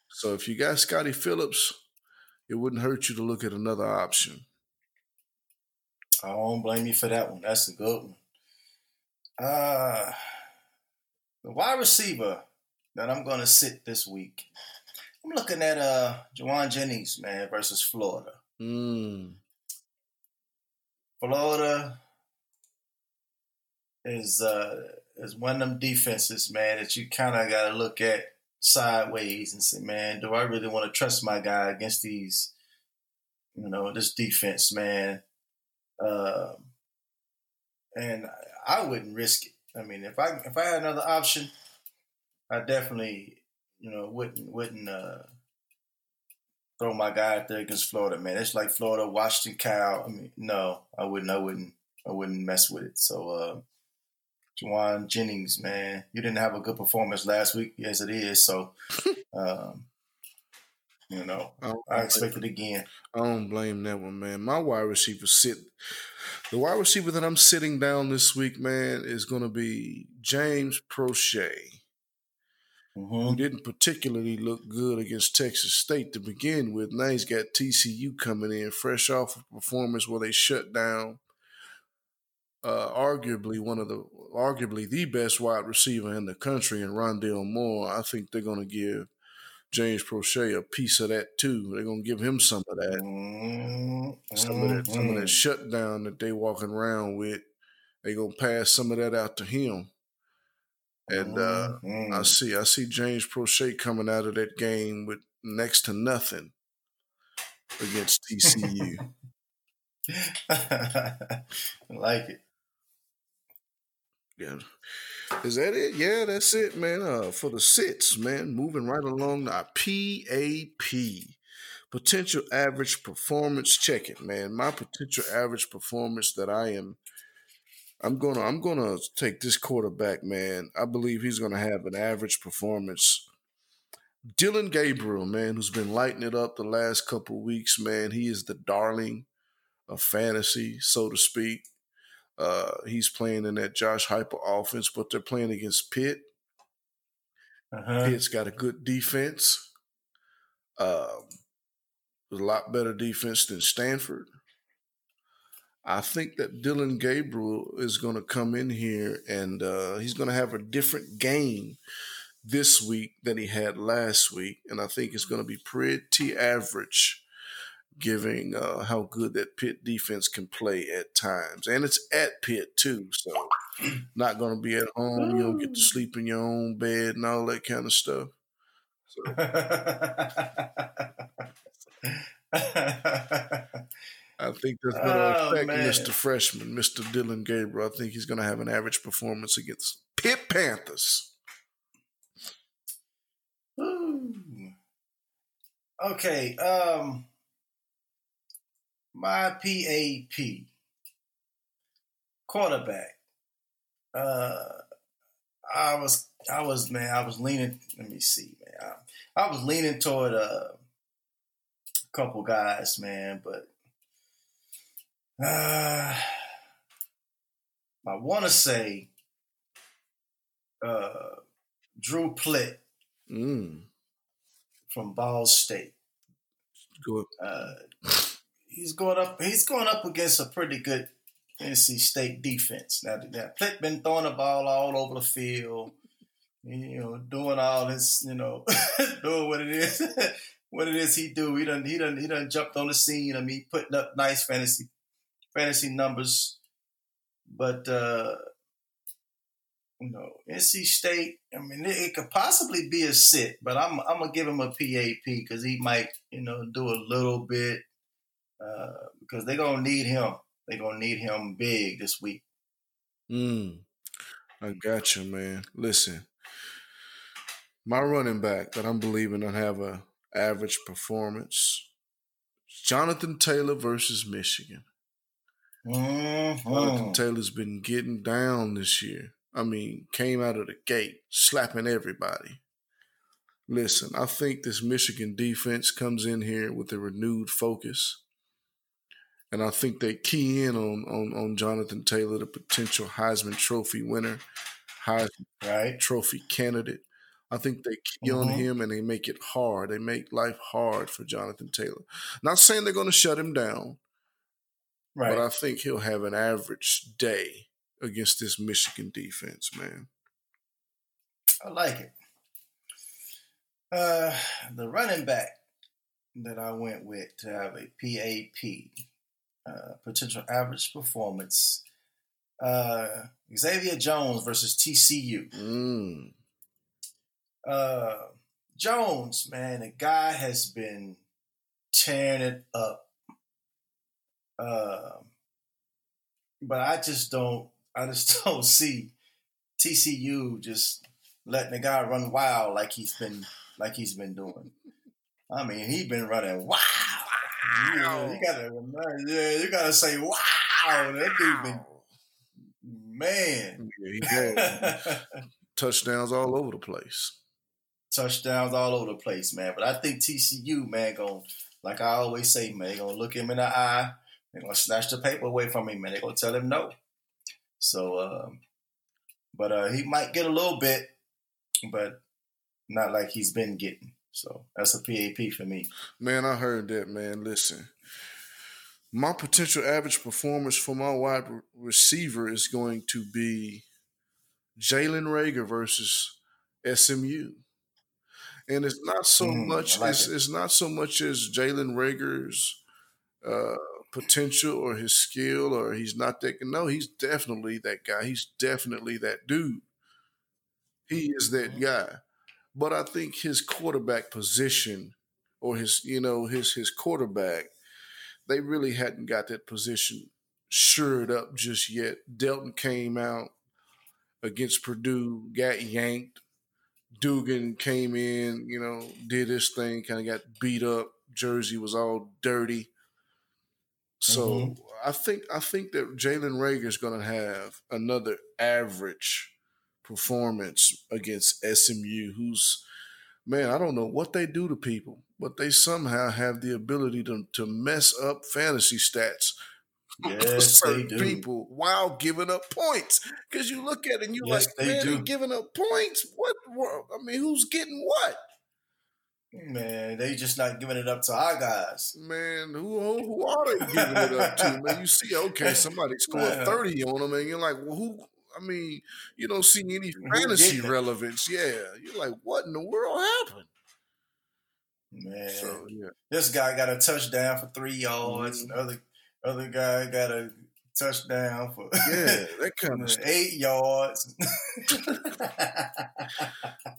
A: So if you got Scottie Phillips, it wouldn't hurt you to look at another option.
B: I don't blame you for that one. That's a good one. Uh the wide receiver that I'm gonna sit this week. I'm looking at uh Jauan Jennings, man, versus Florida. Mm. Florida is uh is one of them defenses, man, that you kind of got to look at sideways and say, man, do I really want to trust my guy against these, you know, this defense, man? Um, and I wouldn't risk it. I mean, if I if I had another option, I definitely, you know, wouldn't wouldn't uh, throw my guy out there against Florida, man. It's like Florida, Washington, Cal. I mean, no, I wouldn't, I wouldn't, I wouldn't mess with it. So, uh, Jauan Jennings, man, you didn't have a good performance last week. Yes, it is. So, um, you know, I, I expect it again.
A: I don't blame that one, man. My wide receiver sit. The wide receiver that I'm sitting down this week, man, is going to be James Proche. Mm-hmm. Who didn't particularly look good against Texas State to begin with. Now he's got TCU coming in fresh off a performance where they shut down uh, arguably one of the arguably the best wide receiver in the country in Rondale Moore. I think they're going to give James Proche a piece of that too. They're going to give him some of that, mm-hmm. some of that, some of that mm-hmm. shutdown that they walking around with. They're going to pass some of that out to him. And uh, mm-hmm. I see, I see James Proche coming out of that game with next to nothing against TCU.
B: I like it.
A: Yeah. Is that it? Yeah, that's it, man. Uh, for the sits, man, moving right along the PAP, potential average performance. Check it, man. My potential average performance that I am, I'm gonna, I'm gonna take this quarterback, man. I believe he's gonna have an average performance. Dillon Gabriel, man, who's been lighting it up the last couple weeks, man. He is the darling of fantasy, so to speak. Uh, he's playing in that Josh Heupel offense, but they're playing against Pitt. Uh-huh. Pitt's got a good defense. Um, a lot better defense than Stanford. I think that Dillon Gabriel is going to come in here and uh, he's going to have a different game this week than he had last week. And I think it's going to be pretty average giving uh, how good that Pitt defense can play at times, and it's at Pitt too. So not going to be at home. You don't get to sleep in your own bed and all that kind of stuff. So. I think that's going to affect man. Mr. Freshman, Mr. Dillon Gabriel. I think he's going to have an average performance against Pitt Panthers.
B: Okay. Um, my PAP quarterback. Uh, I was, I was, man, I was leaning. Let me see, man. I, I was leaning toward uh, a couple guys, man, but uh, I want to say uh, Drew Plitt
A: Mm.
B: from Ball State.
A: Good.
B: Uh, he's going up. He's going up against a pretty good NC State defense. Now, now Plitt been throwing the ball all over the field. You know, doing all this. You know, doing what it is. what it is he do. He done. He done. He done jumped on the scene. I mean, putting up nice fantasy fantasy numbers. But uh, you know, NC State. I mean, it, it could possibly be a sit, but I'm I'm gonna give him a PAP because he might, you know, do a little bit uh, because they're gonna need him. They're gonna need him big this week.
A: Mm. I got you, man. Listen, my running back that I'm believing to have a average performance. Jonathan Taylor versus Michigan. Jonathan
B: Mhm.
A: Taylor's been getting down this year. I mean, came out of the gate slapping everybody. Listen, I think this Michigan defense comes in here with a renewed focus. And I think they key in on, on, on Jonathan Taylor, the potential Heisman Trophy winner, Heisman
B: Right.
A: Trophy candidate. I think they key on
B: Mhm.
A: him and they make it hard. They make life hard for Jonathan Taylor. Not saying they're going to shut him down,
B: Right.
A: but I think he'll have an average day against this Michigan defense, man.
B: I like it. Uh, the running back that I went with to have a PAP, uh, potential average performance, uh, Xavier Jones versus TCU.
A: Mm.
B: Uh, Jones, man, the guy has been tearing it up. Uh, but I just don't, I just don't see TCU just letting the guy run wild like he's been, like he's been doing. I mean, he's been running wild. Yeah, you gotta, yeah, you gotta say wow. That dude been, man.
A: Yeah, he had touchdowns all over the place.
B: touchdowns all over the place, man. But I think TCU, man, gonna like I always say, man, they gonna look him in the eye. They're gonna snatch the paper away from him, man. They're gonna tell him no. So, um, but uh, he might get a little bit, but not like he's been getting. So that's a PAP for me.
A: Man, I heard that, man. Listen, my potential average performance for my wide receiver is going to be Jalen Reagor versus SMU. And it's not so
B: Mm,
A: much.
B: Like
A: it's,
B: it.
A: it's not so much as Jalen Reagor's uh, potential or his skill, or he's not that. No, he's definitely that guy. He's definitely that dude. He is that
B: Mhm.
A: guy. But I think his quarterback position, or his, you know, his his quarterback, they really hadn't got that position shored up just yet. Delton came out against Purdue, got yanked. Duggan came in, you know, did his thing, kind of got beat up. Jersey was all dirty. So
B: Mhm.
A: I think I think that Jalen Reagor is going to have another average performance against SMU, who's man, I don't know what they do to people, but they somehow have the ability to to mess up fantasy stats for
B: Yes, they
A: certain
B: do.
A: people while giving up points. Because you look at it and you're
B: Yes,
A: like, man, they
B: do.
A: giving up points. What? I mean, who's getting what?
B: Man, they just not giving it up to our guys.
A: Man, who who, who are they giving it up to? Man, you see, okay, somebody scored thirty on them, and you're like, well, who? I mean, you don't see any fantasy relevance. Yeah, you're like, what in the world happened?
B: Man,
A: So yeah,
B: this guy got a touchdown for three yards.
A: Mhm.
B: The other other guy got a touchdown for
A: yeah, that kind of
B: eight yards.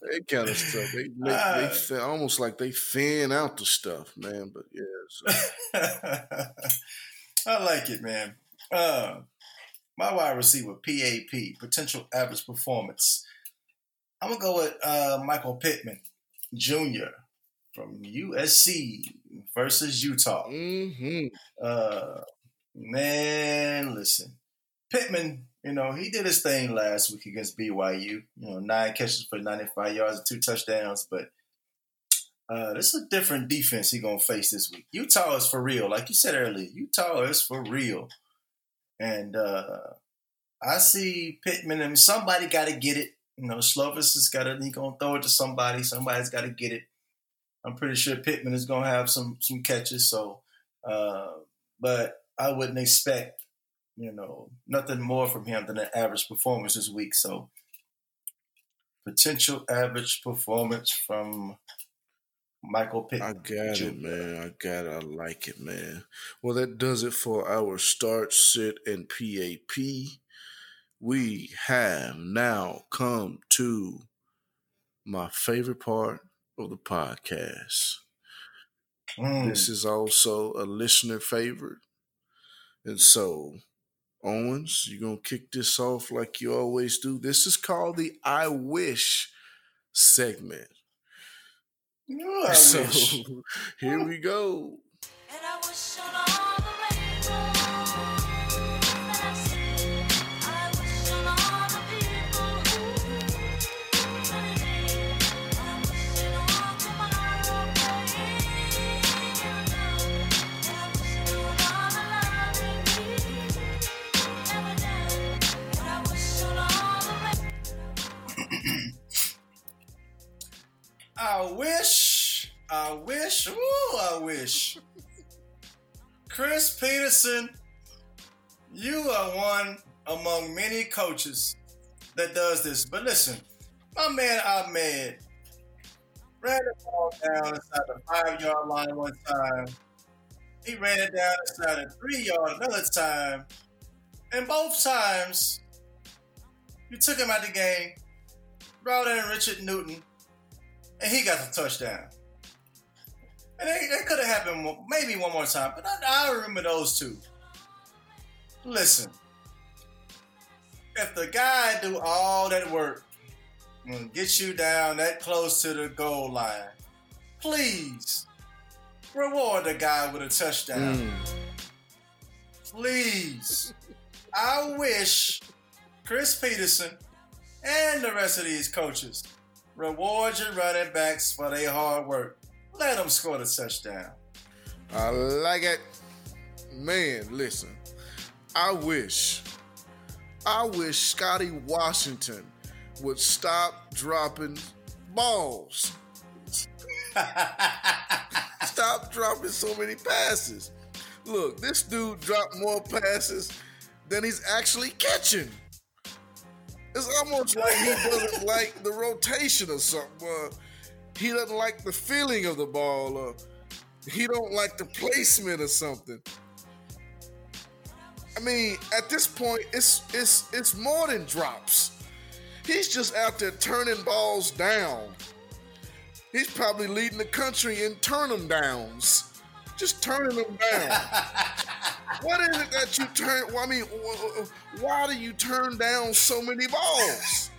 A: That kind of stuff. They they
B: Ah.
A: fa- almost like they fan out the stuff, man. But yeah, so,
B: I like it, man. Uh, my wide receiver, PAP, potential average performance. I'm gonna go with uh, Michael Pittman Jr. from USC versus Utah.
A: Mm-hmm.
B: Uh, man, listen, Pittman. You know he did his thing last week against BYU. You know nine catches for 95 yards and two touchdowns, but. Uh, this is a different defense he gonna face this week. Utah is for real, like you said earlier. Utah is for real, and uh, I see Pittman and somebody got to get it. You know, Slovis has got to. He gonna throw it to somebody. Somebody's got to get it. I'm pretty sure Pittman is gonna have some some catches. So, uh, but I wouldn't expect you know nothing more from him than an average performance this week. So, potential average performance from Michael Pittman.
A: I got Jr. it, man. I got it. I like it, man. Well, that does it for our start, sit, and PAP. We have now come to my favorite part of the podcast. Mm. This is also a listener favorite. And so, Owens, you're going to kick this off like you always do. This is called the I Wish segment.
B: Oh, so, wish.
A: here we go.
B: I wish, I wish, ooh, I wish. Chris Petersen, you are one among many coaches that does this. But listen, my man Ahmed ran the ball down inside the five yard line one time. He ran it down inside the three yard another time. And both times, you took him out the game, brought in Richard Newton, and he got the touchdown. And that could have happened maybe one more time, but I, I remember those two. Listen, if the guy do all that work and get you down that close to the goal line, please reward the guy with a touchdown. Mm. Please. I wish Chris Petersen and the rest of these coaches Reward your running backs for their hard work. Let them score the touchdown.
A: I like it. Man, listen. I wish, I wish Scotty Washington would stop dropping balls. stop dropping so many passes. Look, this dude dropped more passes than he's actually catching. It's almost like he doesn't like the rotation or something. Uh, he doesn't like the feeling of the ball, or he don't like the placement or something. I mean, at this point, it's it's it's more than drops. He's just out there turning balls down. He's probably leading the country in turn them downs, just turning them down. what is it that you turn? Well, I mean, why do you turn down so many balls?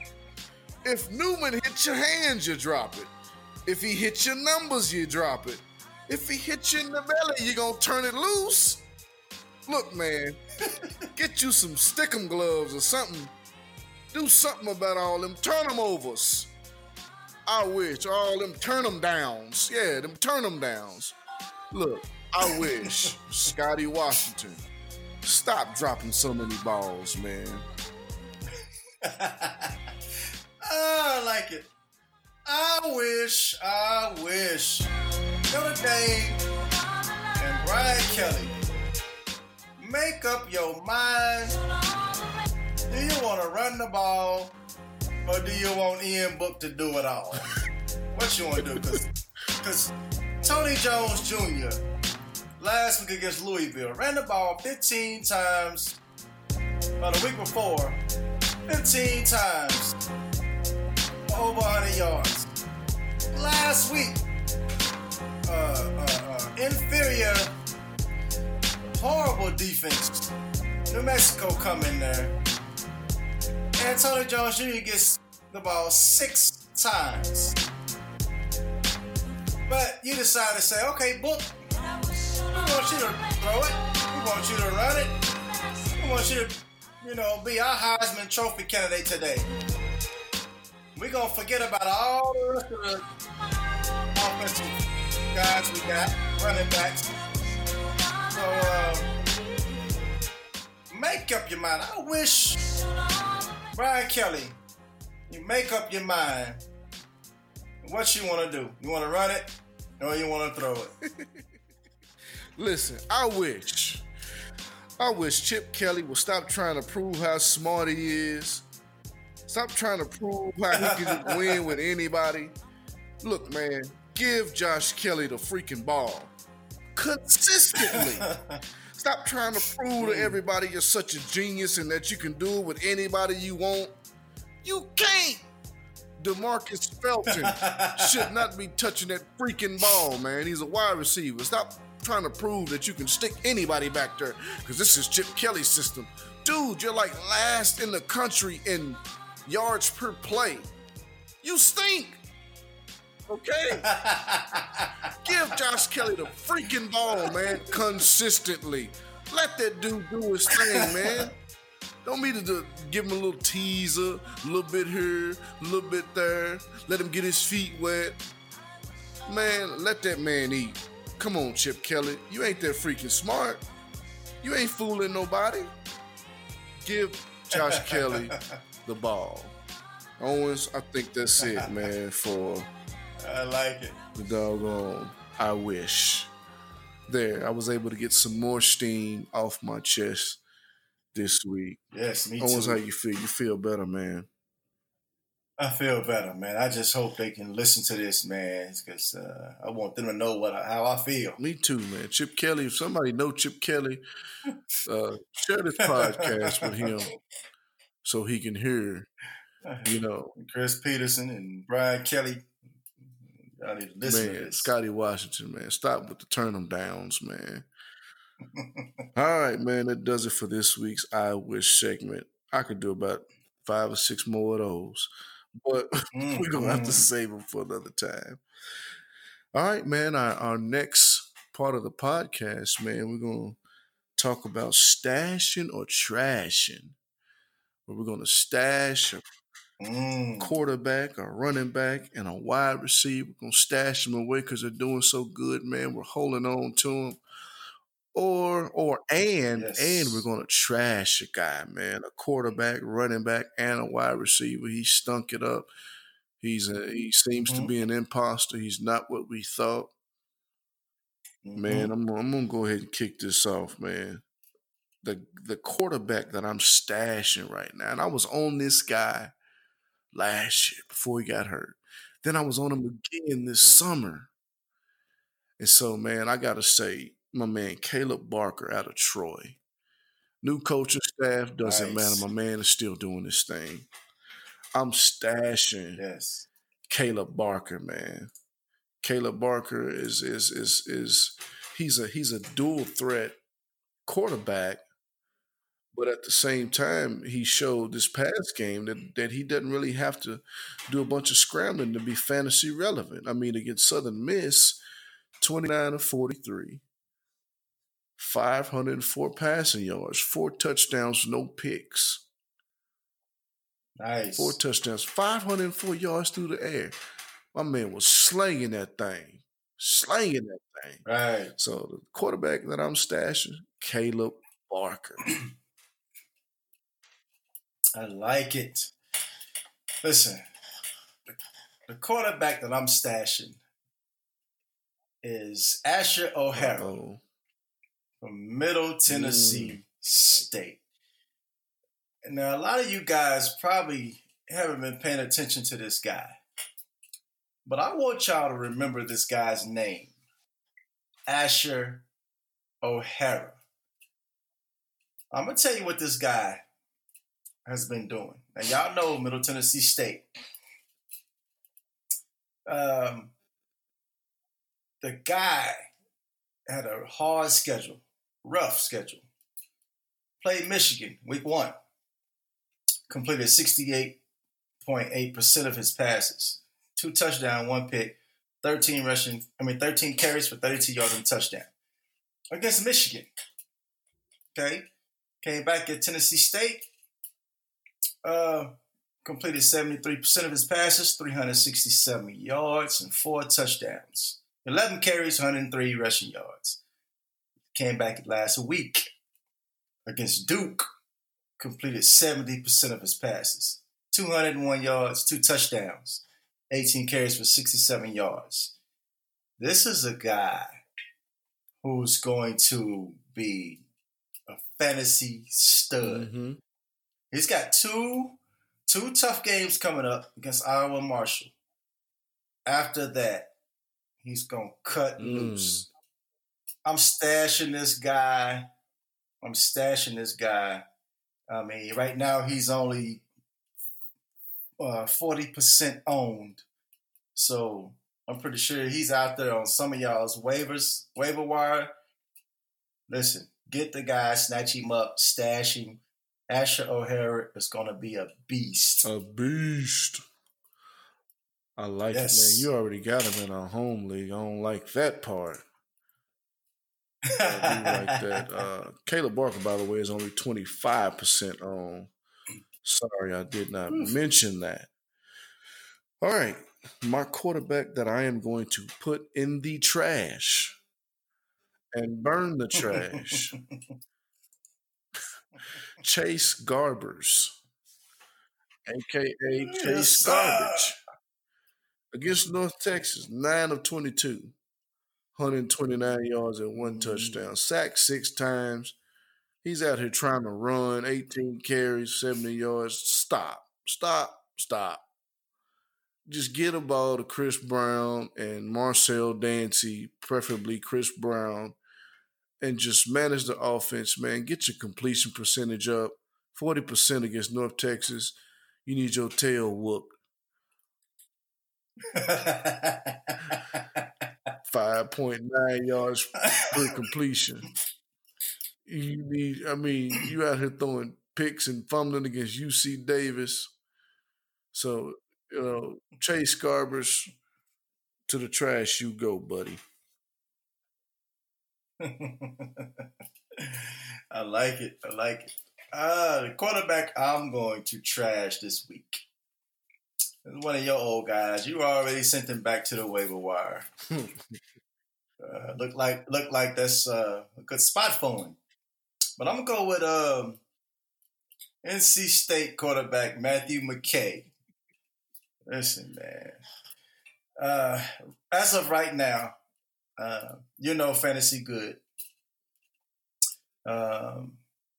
A: If Newman hits your hands, you drop it. If he hits your numbers, you drop it. If he hits you in the belly, you gonna turn it loose. Look, man, get you some stickum gloves or something. Do something about all them turn them overs. I wish all them turn them downs. Yeah, them turn them downs. Look, I wish Scotty Washington stop dropping so many balls, man.
B: Oh, I like it. I wish, I wish Notre Dame and Brian Kelly make up your mind. Do you want to run the ball or do you want Ian Book to do it all? what you want to do? Because Tony Jones Jr last week against Louisville. Ran the ball 15 times. About a week before, 15 times. Over 100 yards. Last week, uh, uh, uh, inferior, horrible defense. New Mexico come in there. And Tony Jones Jr. gets the ball six times. But you decide to say, okay, book, we want you to throw it. We want you to run it. We want you to, you know, be our Heisman Trophy candidate today. We're going to forget about all the rest of the offensive guys we got, running backs. So, uh, make up your mind. I wish Brian Kelly, you make up your mind what you want to do. You want to run it or you want to throw it?
A: Listen, I wish, I wish Chip Kelly would stop trying to prove how smart he is. Stop trying to prove how he can win with anybody. Look, man, give Josh Kelley the freaking ball consistently. Stop trying to prove to hmm. everybody you're such a genius and that you can do it with anybody you want. You can't. Demarcus Felton should not be touching that freaking ball, man. He's a wide receiver. Stop trying to prove that you can stick anybody back there because this is Chip Kelly's system. Dude, you're like last in the country in yards per play. You stink. Okay? Give Josh Kelley the freaking ball, man, consistently. Let that dude do his thing, man. Don't mean to give him a little teaser, a little bit here, a little bit there. Let him get his feet wet. Man, let that man eat. Come on, Chip Kelly. You ain't that freaking smart. You ain't fooling nobody. Give Josh Kelley the ball. Owens, I think that's it, man, for
B: I like it.
A: the doggone I wish. There, I was able to get some more steam off my chest this week.
B: Yes, me
A: Owens, how you feel? You feel better, man.
B: I feel better, man. I just hope they can listen to this, man, because uh, I want them to know what I, how I feel.
A: Me too, man. Chip Kelly, if somebody know Chip Kelly, uh, share this podcast with him so he can hear, you know,
B: Chris Petersen and Brian Kelly. I need to listen to
A: man,
B: this.
A: Scotty Washington, man. Stop with the turn them downs, man. All right, man. That does it for this week's I Wish segment. I could do about five or six more of those, but
B: Mm,
A: we're gonna have to
B: mm.
A: save them for another time. All right, man. Our, our next part of the podcast, man, we're gonna talk about stashing or trashing. Where we're gonna stash a
B: Mm.
A: quarterback, a running back, and a wide receiver. We're gonna stash them away because they're doing so good, man. We're holding on to them. Or, or, and,
B: Yes.
A: and we're gonna trash a guy, man. A quarterback, running back, and a wide receiver. He stunk it up. He's a, he seems to
B: Mhm.
A: be an imposter. He's not what we thought. Man, I'm, I'm gonna go ahead and kick this off, man. The the quarterback that I'm stashing right now, and I was on this guy last year before he got hurt. Then I was on him again this
B: Mhm.
A: summer. And so, man, I gotta say, my man Kaleb Barker out of Troy. New coaching staff doesn't
B: Nice.
A: matter. My man is still doing this thing. I'm stashing
B: Yes.
A: Kaleb Barker, man. Kaleb Barker is is is is he's a he's a dual threat quarterback, but at the same time, he showed this past game that, that he doesn't really have to do a bunch of scrambling to be fantasy relevant. I mean, against Southern Miss, 29 of 43, 504 passing yards, four touchdowns, no picks.
B: Nice.
A: Four touchdowns, 504 yards through the air. My man was slinging that thing, slinging that thing.
B: Right.
A: So the quarterback that I'm stashing, Kaleb Barker.
B: I like it. Listen, the, quarterback that I'm stashing is Asher O'Hara
A: Oh,
B: from Middle Tennessee
A: Mm.
B: State. Now, a lot of you guys probably haven't been paying attention to this guy, but I want y'all to remember this guy's name Asher O'Hara. I'm going to tell you what this guy has been doing. Now, y'all know Middle Tennessee State. Um, the guy had a hard schedule, rough schedule. Played Michigan week one. Completed 68.8% of his passes. Two touchdown, one pick, 13 rushing, I mean 13 carries for 32 yards and touchdown. Against Michigan. Okay. Came back at Tennessee State. Uh, completed 73% of his passes, 367 yards, and four touchdowns. 11 carries, 103 rushing yards. Came back last week against Duke, completed 70% of his passes, 201 yards, two touchdowns, 18 carries for 67 yards. This is a guy who's going to be a fantasy stud.
A: Mm-hmm.
B: He's got two two tough games coming up against Iowa Marshall. After that, he's gonna cut
A: Mm.
B: loose. I'm stashing this guy. I'm stashing this guy. I mean, right now he's only uh, forty percent owned, so I'm pretty sure he's out there on some of y'all's waivers, waiver wire. Listen, get the guy, snatch him up, stash him. Asher O'Hara is going to be a beast.
A: A beast. I like it, man. You already got him in a home league. I don't like that part. Like that. Uh, Kaleb Barker, by the way, is only 25% on. Sorry, I did not mention that. All right. My quarterback that I am going to put in the trash and burn the trash. Chase Garbers, aka Chase. Garbage, against North Texas, nine of 22, 129 yards and one
B: Mm.
A: touchdown, sacked six times. He's out here trying to run, 18 carries, 70 yards. Stop, stop, stop. Just get a ball to Chris Brown and Marcel Dancy, preferably Chris Brown, and just manage the offense, man. Get your completion percentage up. 40% against North Texas. You need your tail whooped. 5.9 yards per completion. You need, I mean, you out here throwing picks and fumbling against UC Davis. So, you know, Chase Garbers to the trash you go, buddy.
B: I like it. I like it. Uh, the quarterback I'm going to trash this week. One of your old guys. You already sent him back to the waiver wire. uh, look like look like that's uh, a good spot for him. But I'm gonna go with um, NC State quarterback Matthew McKay. Listen, man. Uh, as of right now, uh, you know fantasy good. Um,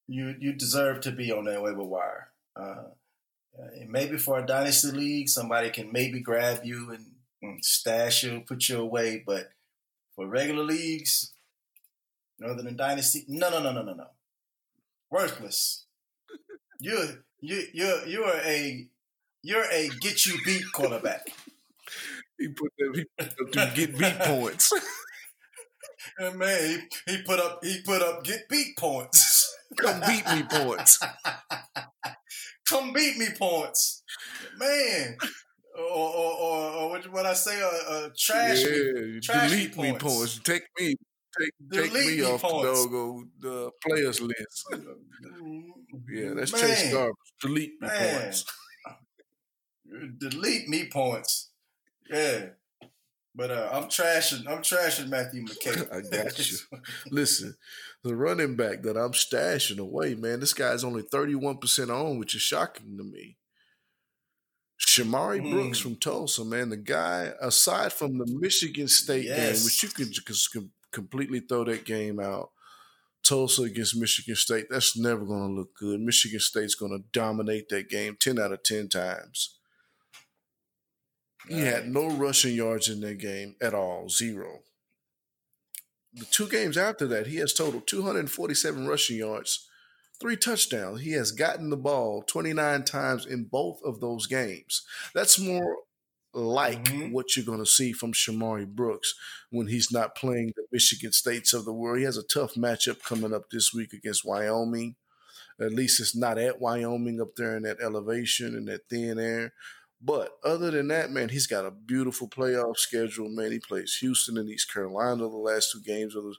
B: you you deserve to be on that waiver wire. Uh, and maybe for a dynasty league, somebody can maybe grab you and, and stash you, put you away. But for regular leagues, other than dynasty, no, no, no, no, no, no, worthless. You you you you are a you're a get you beat quarterback.
A: He put them, he put them get beat points.
B: And man, he, he put up he put up get beat points.
A: Come beat me points.
B: Come beat me points, man. Or or or, or what, what I say? Uh, uh, trash me.
A: yeah,
B: trash
A: delete
B: me
A: me
B: points.
A: points. Take me, take, take me
B: me
A: off
B: points.
A: the doggone the players list. Yeah, that's
B: man,
A: Chase Garbage. Delete me
B: Man.
A: points.
B: Delete me points. Yeah. But uh, I'm trashing. I'm trashing Matthew McKay.
A: I got you. Listen, the running back that I'm stashing away, man, this guy's only 31% on, which is shocking to me. Shamari
B: Hmm.
A: Brooks from Tulsa, man, the guy, aside from the Michigan State game, which you could just completely throw that game out, Tulsa against Michigan State, that's never going to look good. Michigan State's going to dominate that game 10 out of 10 times. He had no rushing yards in that game at all, zero. The two games after that, he has total 247 rushing yards, three touchdowns. He has gotten the ball 29 times in both of those games. That's more like
B: Mhm.
A: what you're going to see from Shamari Brooks when he's not playing the Michigan States of the world. He has a tough matchup coming up this week against Wyoming. At least it's not at Wyoming up there in that elevation and that thin air. But other than that, man, he's got a beautiful playoff schedule. Man, he plays Houston and East Carolina the last two games of the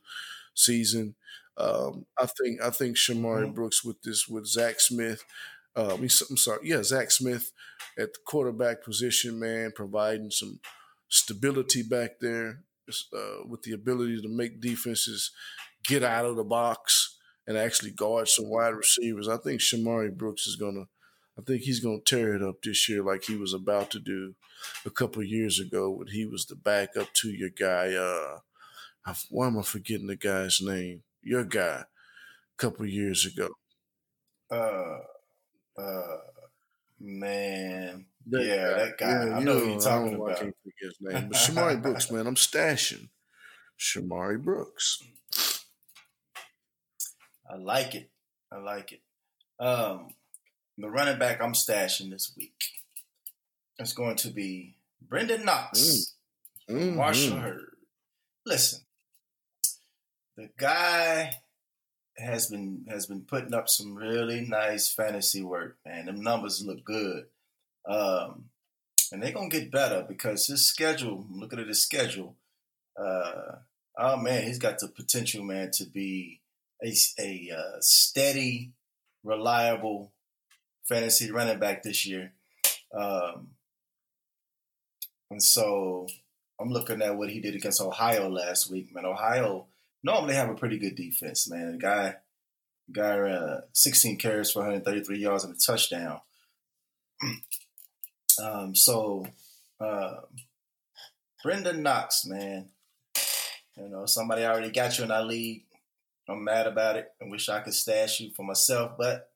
A: season. Um, I think I think Shamari mm-hmm. Brooks with this with Zach Smith. Uh, I'm sorry, yeah, Zach Smith at the quarterback position, man, providing some stability back there uh, with the ability to make defenses get out of the box and actually guard some wide receivers. I think Shamari Brooks is gonna. I think he's gonna tear it up this year, like he was about to do a couple years ago when he was the backup to your guy. Uh, why am I forgetting the guy's name? Your guy, a couple years ago.
B: Uh, uh, man, that yeah, guy. that guy. Yeah, I know, know who you're talking about. I can't
A: forget his name, but Shamari Brooks, man, I'm stashing Shamari Brooks.
B: I like it. I like it. Um, the running back I'm stashing this week is going to be Brenden Knox, mm. mm-hmm. Marshall Herd. Listen, the guy has been has been putting up some really nice fantasy work, man. Them numbers look good. Um, and they're gonna get better because his schedule, looking at his schedule, uh, oh man, he's got the potential, man, to be a, a uh, steady, reliable fantasy running back this year. Um, and so I'm looking at what he did against Ohio last week. Man, Ohio normally have a pretty good defense. Man, the guy, guy, uh, 16 carries for 133 yards and a touchdown. um, so, uh, Brenden Knox, man, you know somebody already got you in our league. I'm mad about it. I wish I could stash you for myself, but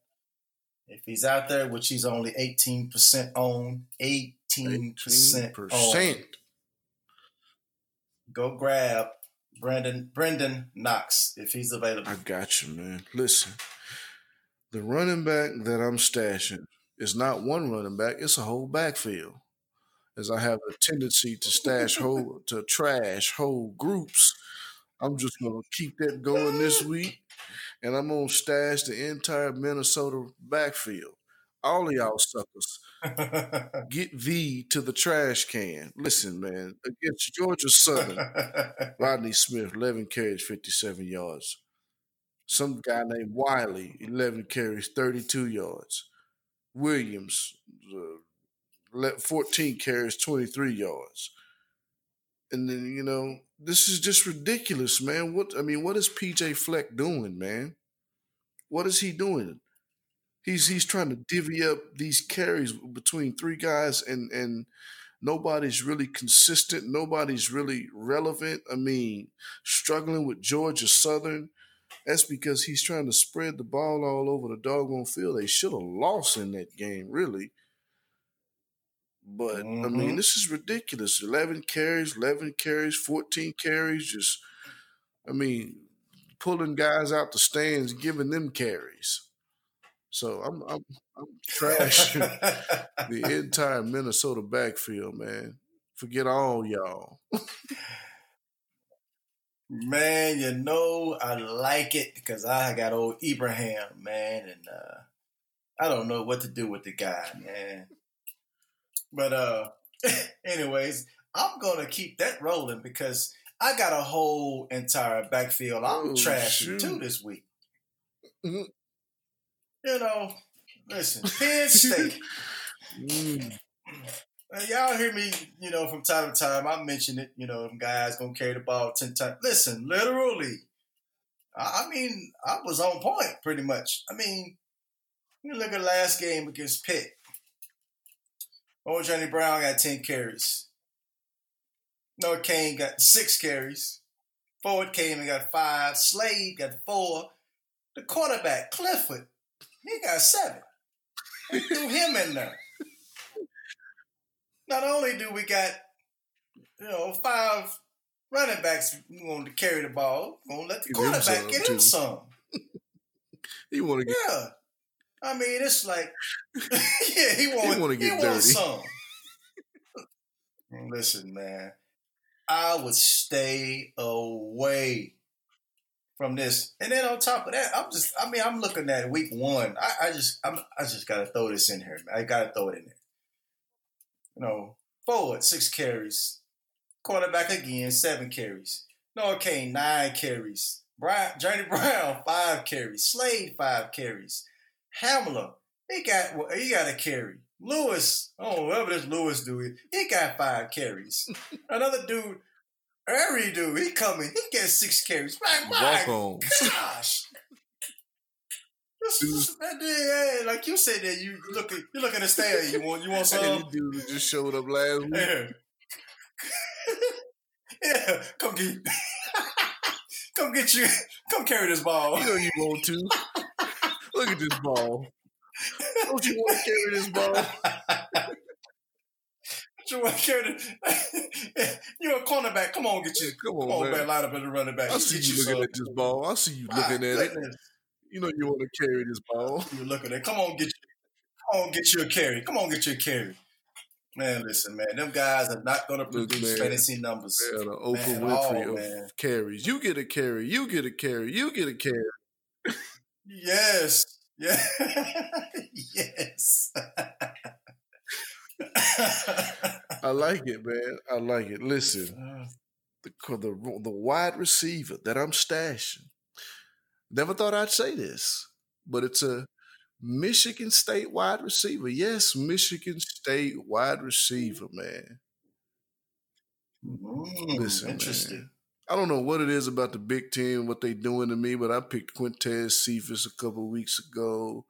B: if he's out there, which he's only 18% on, 18%, 18%. On, go grab Brandon Brenden Knox if he's available.
A: I got you, man. Listen, the running back that I'm stashing is not one running back; it's a whole backfield. As I have a tendency to stash whole to trash whole groups, I'm just gonna keep that going this week, and I'm gonna stash the entire Minnesota backfield. All of y'all suckers Get V to the trash can. Listen, man, against Georgia Southern, Rodney Smith, 11 carries, 57 yards. Some guy named Wiley, 11 carries, 32 yards. Williams, uh, 14 carries, 23 yards. And then, you know, this is just ridiculous, man. What I mean, what is PJ Fleck doing, man? What is he doing? he's he's trying to divvy up these carries between three guys and and nobody's really consistent nobody's really relevant i mean struggling with georgia southern that's because he's trying to spread the ball all over the doggone field they should have lost in that game really but mm-hmm. i mean mm-hmm. this is ridiculous 11 carries 11 carries 14 carries just i mean pulling guys out the stands giving them carries so I'm I'm, I'm trashing the entire Minnesota backfield, man. Forget all y'all.
B: man, you know I like it because I got old Ibrahim, man, and uh, I don't know what to do with the guy, man. But uh, anyways, I'm gonna keep that rolling because I got a whole entire backfield I'm oh, trashing too this week. Mm-hmm you know, listen, Penn State. mm. Y'all hear me, you know, from time to time. I mention it, you know, them guys gonna carry the ball ten times. Listen, literally, I mean, I was on point pretty much. I mean, you look at last game against Pitt. Old Journey Brown got 10 carries. Noah Cain got six carries. Ford came and got five. Slade got four. The quarterback, Clifford, he got seven. They threw him in there. Not only do we got, you know, five running backs going to carry the ball, going to let the quarterback get him some.
A: he want to get.
B: Yeah. I mean, it's like, yeah, he want, he want to get he dirty. some. Listen, man, I would stay away from this. And then on top of that, I'm just I mean, I'm looking at week one. I, I just I'm I just gotta throw this in here, man. I gotta throw it in there. You know, forward six carries, quarterback again seven carries. Noah Cain nine carries. Brian, Journey Brown five carries. Slade five carries. Hamler he got he got a carry. Lewis, oh whatever this Lewis dude, he got five carries. Another dude, every dude, he coming, he gets six carries. My, my gosh. This, like you said that you look at you looking to stay. You want you want some?
A: Dude just showed up last week.
B: Yeah, yeah. Come get, come get you, come carry this ball.
A: You know you want to. Look at this ball. Don't you want to carry this ball?
B: you want to carry the, You're a cornerback. Come on, get you. Come on, come on man. Line up as a running back.
A: I see you, looking at this ball. I see you looking at goodness. it. You know you want to carry this ball.
B: You're looking at it. Come on, get you. Come on, get you a carry. Come on, get you a carry. Man, listen, man. Them guys are not going to produce man, fantasy numbers.
A: Man, the Oprah man, Winfrey oh, of man. carries. You get a carry. You get a carry. You get a carry.
B: yes. Yeah. yes.
A: I like it, man. I like it. Listen, the, the the wide receiver that I'm stashing. Never thought I'd say this, but it's a Michigan State wide receiver. Yes, Michigan State wide receiver, man.
B: Mm, Listen, interesting. Man.
A: I don't know what it is about the Big Ten, what they're doing to me, but I picked Quintez Cephus a couple weeks ago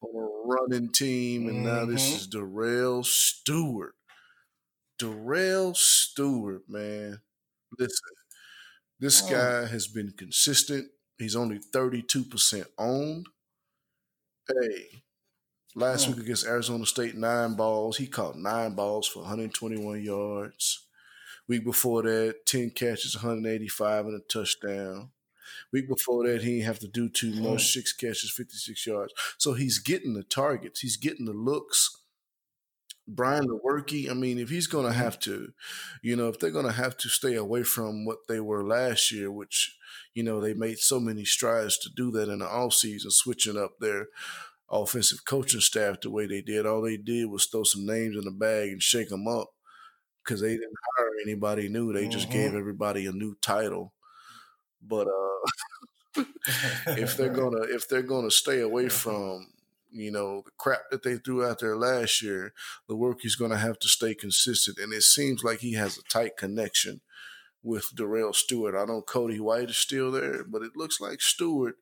A: on a running team, and mm-hmm. now this mm-hmm. is Darrell Stewart. Darrell Stewart, man. Listen, this oh. guy has been consistent. He's only 32% owned. Hey, last oh. week against Arizona State, nine balls. He caught nine balls for 121 yards. Week before that, 10 catches, 185 and a touchdown. Week before that, he didn't have to do too much. Mm. Six catches, 56 yards. So he's getting the targets. He's getting the looks. Brian Lewerke, I mean, if he's going to mm-hmm. have to, you know, if they're going to have to stay away from what they were last year, which, you know, they made so many strides to do that in the offseason, switching up their offensive coaching staff the way they did. All they did was throw some names in the bag and shake them up because they didn't hire anybody new. They mm-hmm. just gave mm-hmm. everybody a new title. But uh, if they're gonna if they're gonna stay away from you know the crap that they threw out there last year, the work he's gonna have to stay consistent. And it seems like he has a tight connection with Darrell Stewart. I know Cody White is still there, but it looks like Stewart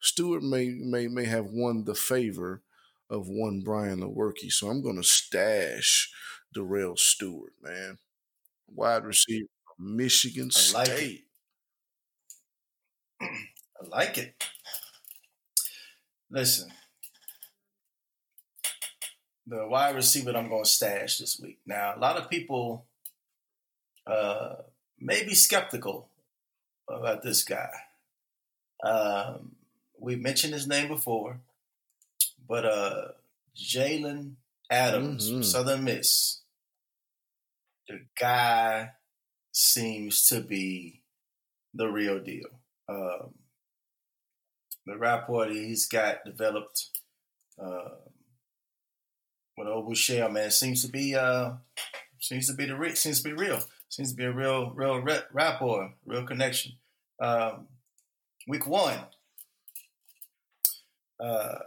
A: Stewart may may may have won the favor of one Brian the Lewerke. So I'm gonna stash Darrell Stewart, man. Wide receiver from Michigan I State.
B: Like I like it. Listen, the wide receiver that I'm going to stash this week. Now, a lot of people uh, may be skeptical about this guy. Um, we mentioned his name before, but uh, Jaylond Adams mm-hmm. Southern Miss the guy seems to be the real deal. Um, the rapport he's got developed uh, with Obushaire, man, seems to be uh, seems to be the re- seems to be real. Seems to be a real real rapport, real connection. Um, week one, uh,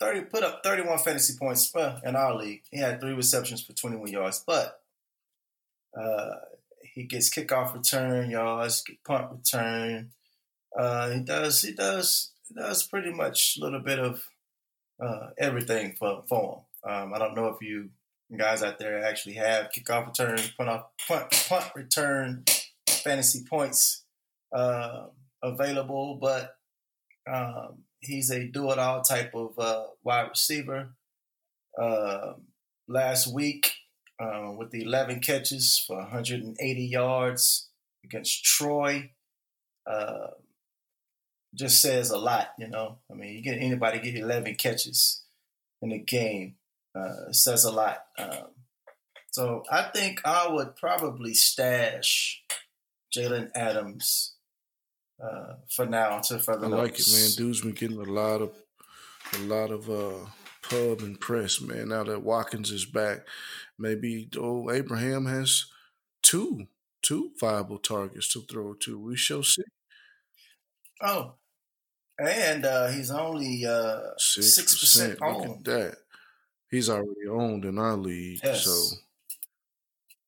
B: thirty put up thirty one fantasy points in our league. He had three receptions for twenty one yards, but uh, he gets kickoff return yards, punt return. Uh, he does he does he does pretty much a little bit of uh, everything for for him. Um, I don't know if you guys out there actually have kickoff return, punt off, punt, punt return, fantasy points uh, available, but um, he's a do it all type of uh, wide receiver. Uh, last week, uh, with the 11 catches for 180 yards against Troy. Uh, just says a lot, you know. I mean, you get anybody get 11 catches in a game uh, says a lot. Um, so I think I would probably stash Jaylond Adams uh, for now to further.
A: I like it, man. Dude's been getting a lot of a lot of uh, pub and press, man. Now that Watkins is back, maybe old Abraham has two two viable targets to throw to. We shall see.
B: Oh, and uh, he's only uh, six percent owned.
A: Look at that. He's already owned in our league, yes. so.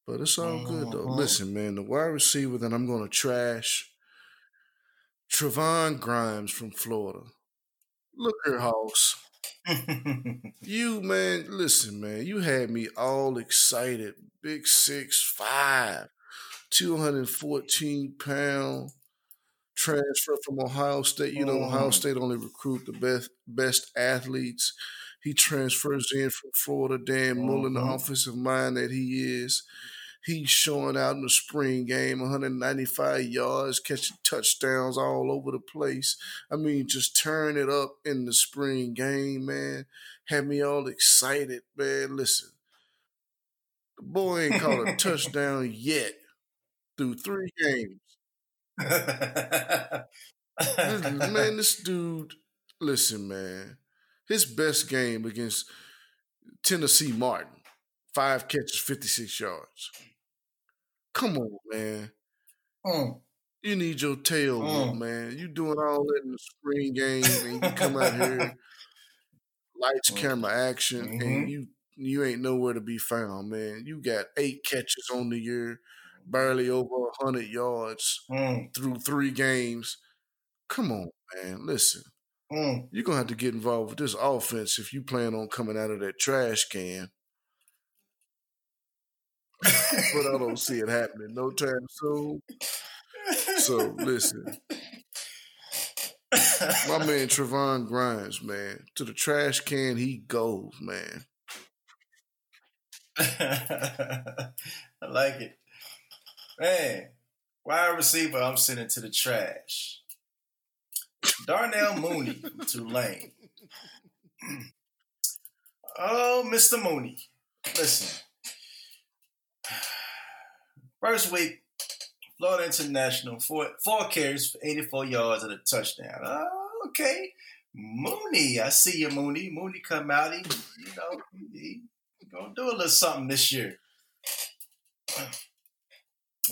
A: But it's all mm-hmm. good though. Mm-hmm. Listen, man, the wide receiver that I'm going to trash, Trevon Grimes from Florida. Look here, Hoss. you man, listen, man, you had me all excited. Big six five, 214 pound transfer from Ohio State. You know, Ohio mm-hmm. State only recruit the best best athletes. He transfers in from Florida. Dan Mullen, the mm-hmm. offensive mind that he is. He's showing out in the spring game, 195 yards, catching touchdowns all over the place. I mean, just turn it up in the spring game, man. Had me all excited, man. Listen, the boy ain't caught a touchdown yet through three games. man, this dude, listen, man. His best game against Tennessee Martin, five catches, 56 yards. Come on, man. Mm. You need your tail, mm. man. You doing all that in the spring game, and you come out here, lights, mm. camera, action, mm-hmm. and you you ain't nowhere to be found, man. You got eight catches on the year, barely over hundred yards mm. through three games. Come on, man. Listen, mm. you're gonna have to get involved with this offense if you plan on coming out of that trash can but I don't see it happening no time soon. So listen, my man Trevon Grimes, man, to the trash can he goes, man.
B: I like it, man. Wide receiver, I'm sending to the trash. Darnell Mooney Tulane. Oh, Mr. Mooney. Listen, First week, Florida International, four, four carries for 84 yards and a touchdown. Oh, okay. Mooney, I see you, Mooney. Mooney come out. He, you know, he, he gonna do a little something this year.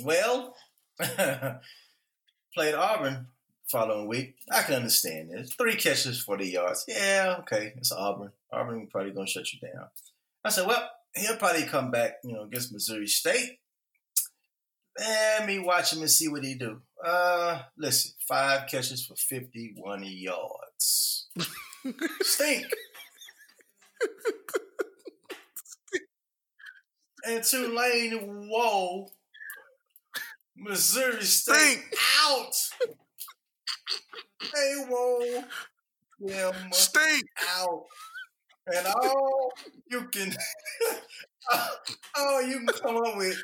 B: Well, played Auburn following week. I can understand this. Three catches, 40 yards. Yeah, okay. It's Auburn. Auburn probably gonna shut you down. I said, well, he'll probably come back, you know, against Missouri State let me watch him and see what he do. Uh, listen, five catches for 51 yards. Stink. and Tulane, whoa. Missouri State Stink. out. Hey, whoa. Them
A: Stink.
B: out. And all you can, all you can come up with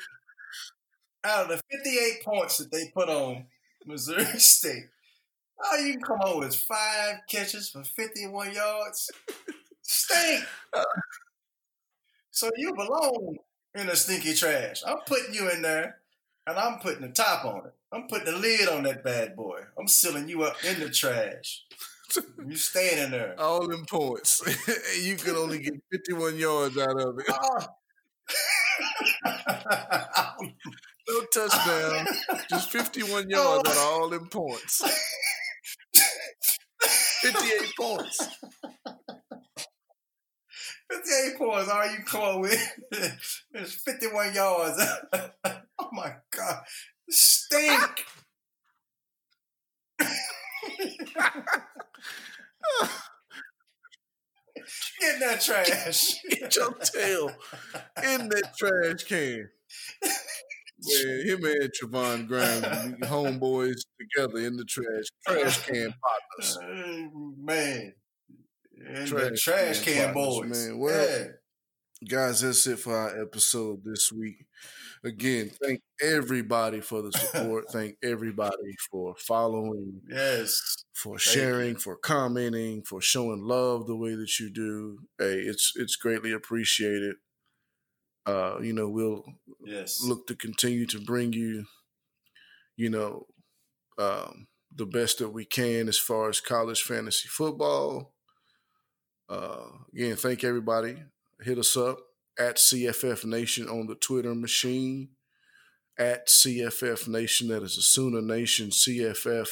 B: out of the 58 points that they put on Missouri State, all you can come up with five catches for 51 yards. Stink. So you belong in the stinky trash. I'm putting you in there, and I'm putting the top on it. I'm putting the lid on that bad boy. I'm sealing you up in the trash. You staying in there.
A: All in points. you could only get 51 yards out of it. Uh, no touchdown, just 51 yards on all them points. 58 points.
B: 58 points. All you come up with is 51 yards. oh my God. Stink. Get in that trash.
A: Get your tail in that trash can. Man, him and Trevon Grimes, homeboys together in the trash, trash can partners.
B: man, trash, trash can, can boys, man. Well, yeah.
A: guys, that's it for our episode this week. Again, thank everybody for the support. thank everybody for following.
B: Yes.
A: For sharing, for commenting, for showing love the way that you do. Hey, it's it's greatly appreciated. Uh, you know, we'll
B: yes.
A: look to continue to bring you, you know, um, the best that we can as far as college fantasy football. Uh, again, thank everybody. Hit us up at CFF Nation on the Twitter machine. At CFF Nation, that is a Sooner Nation CFF,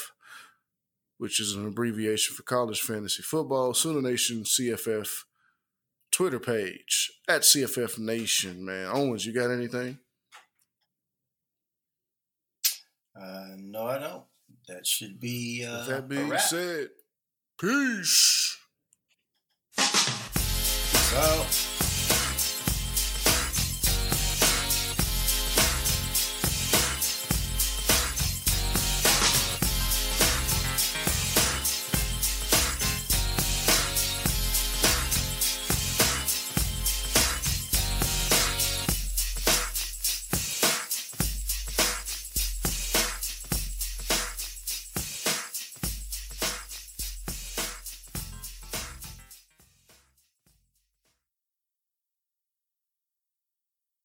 A: which is an abbreviation for college fantasy football. Sooner Nation CFF Twitter page at CFF Nation, man. Owens, you got anything?
B: Uh, no, I don't. That should be. Uh,
A: With that being said, peace.
B: Peace out.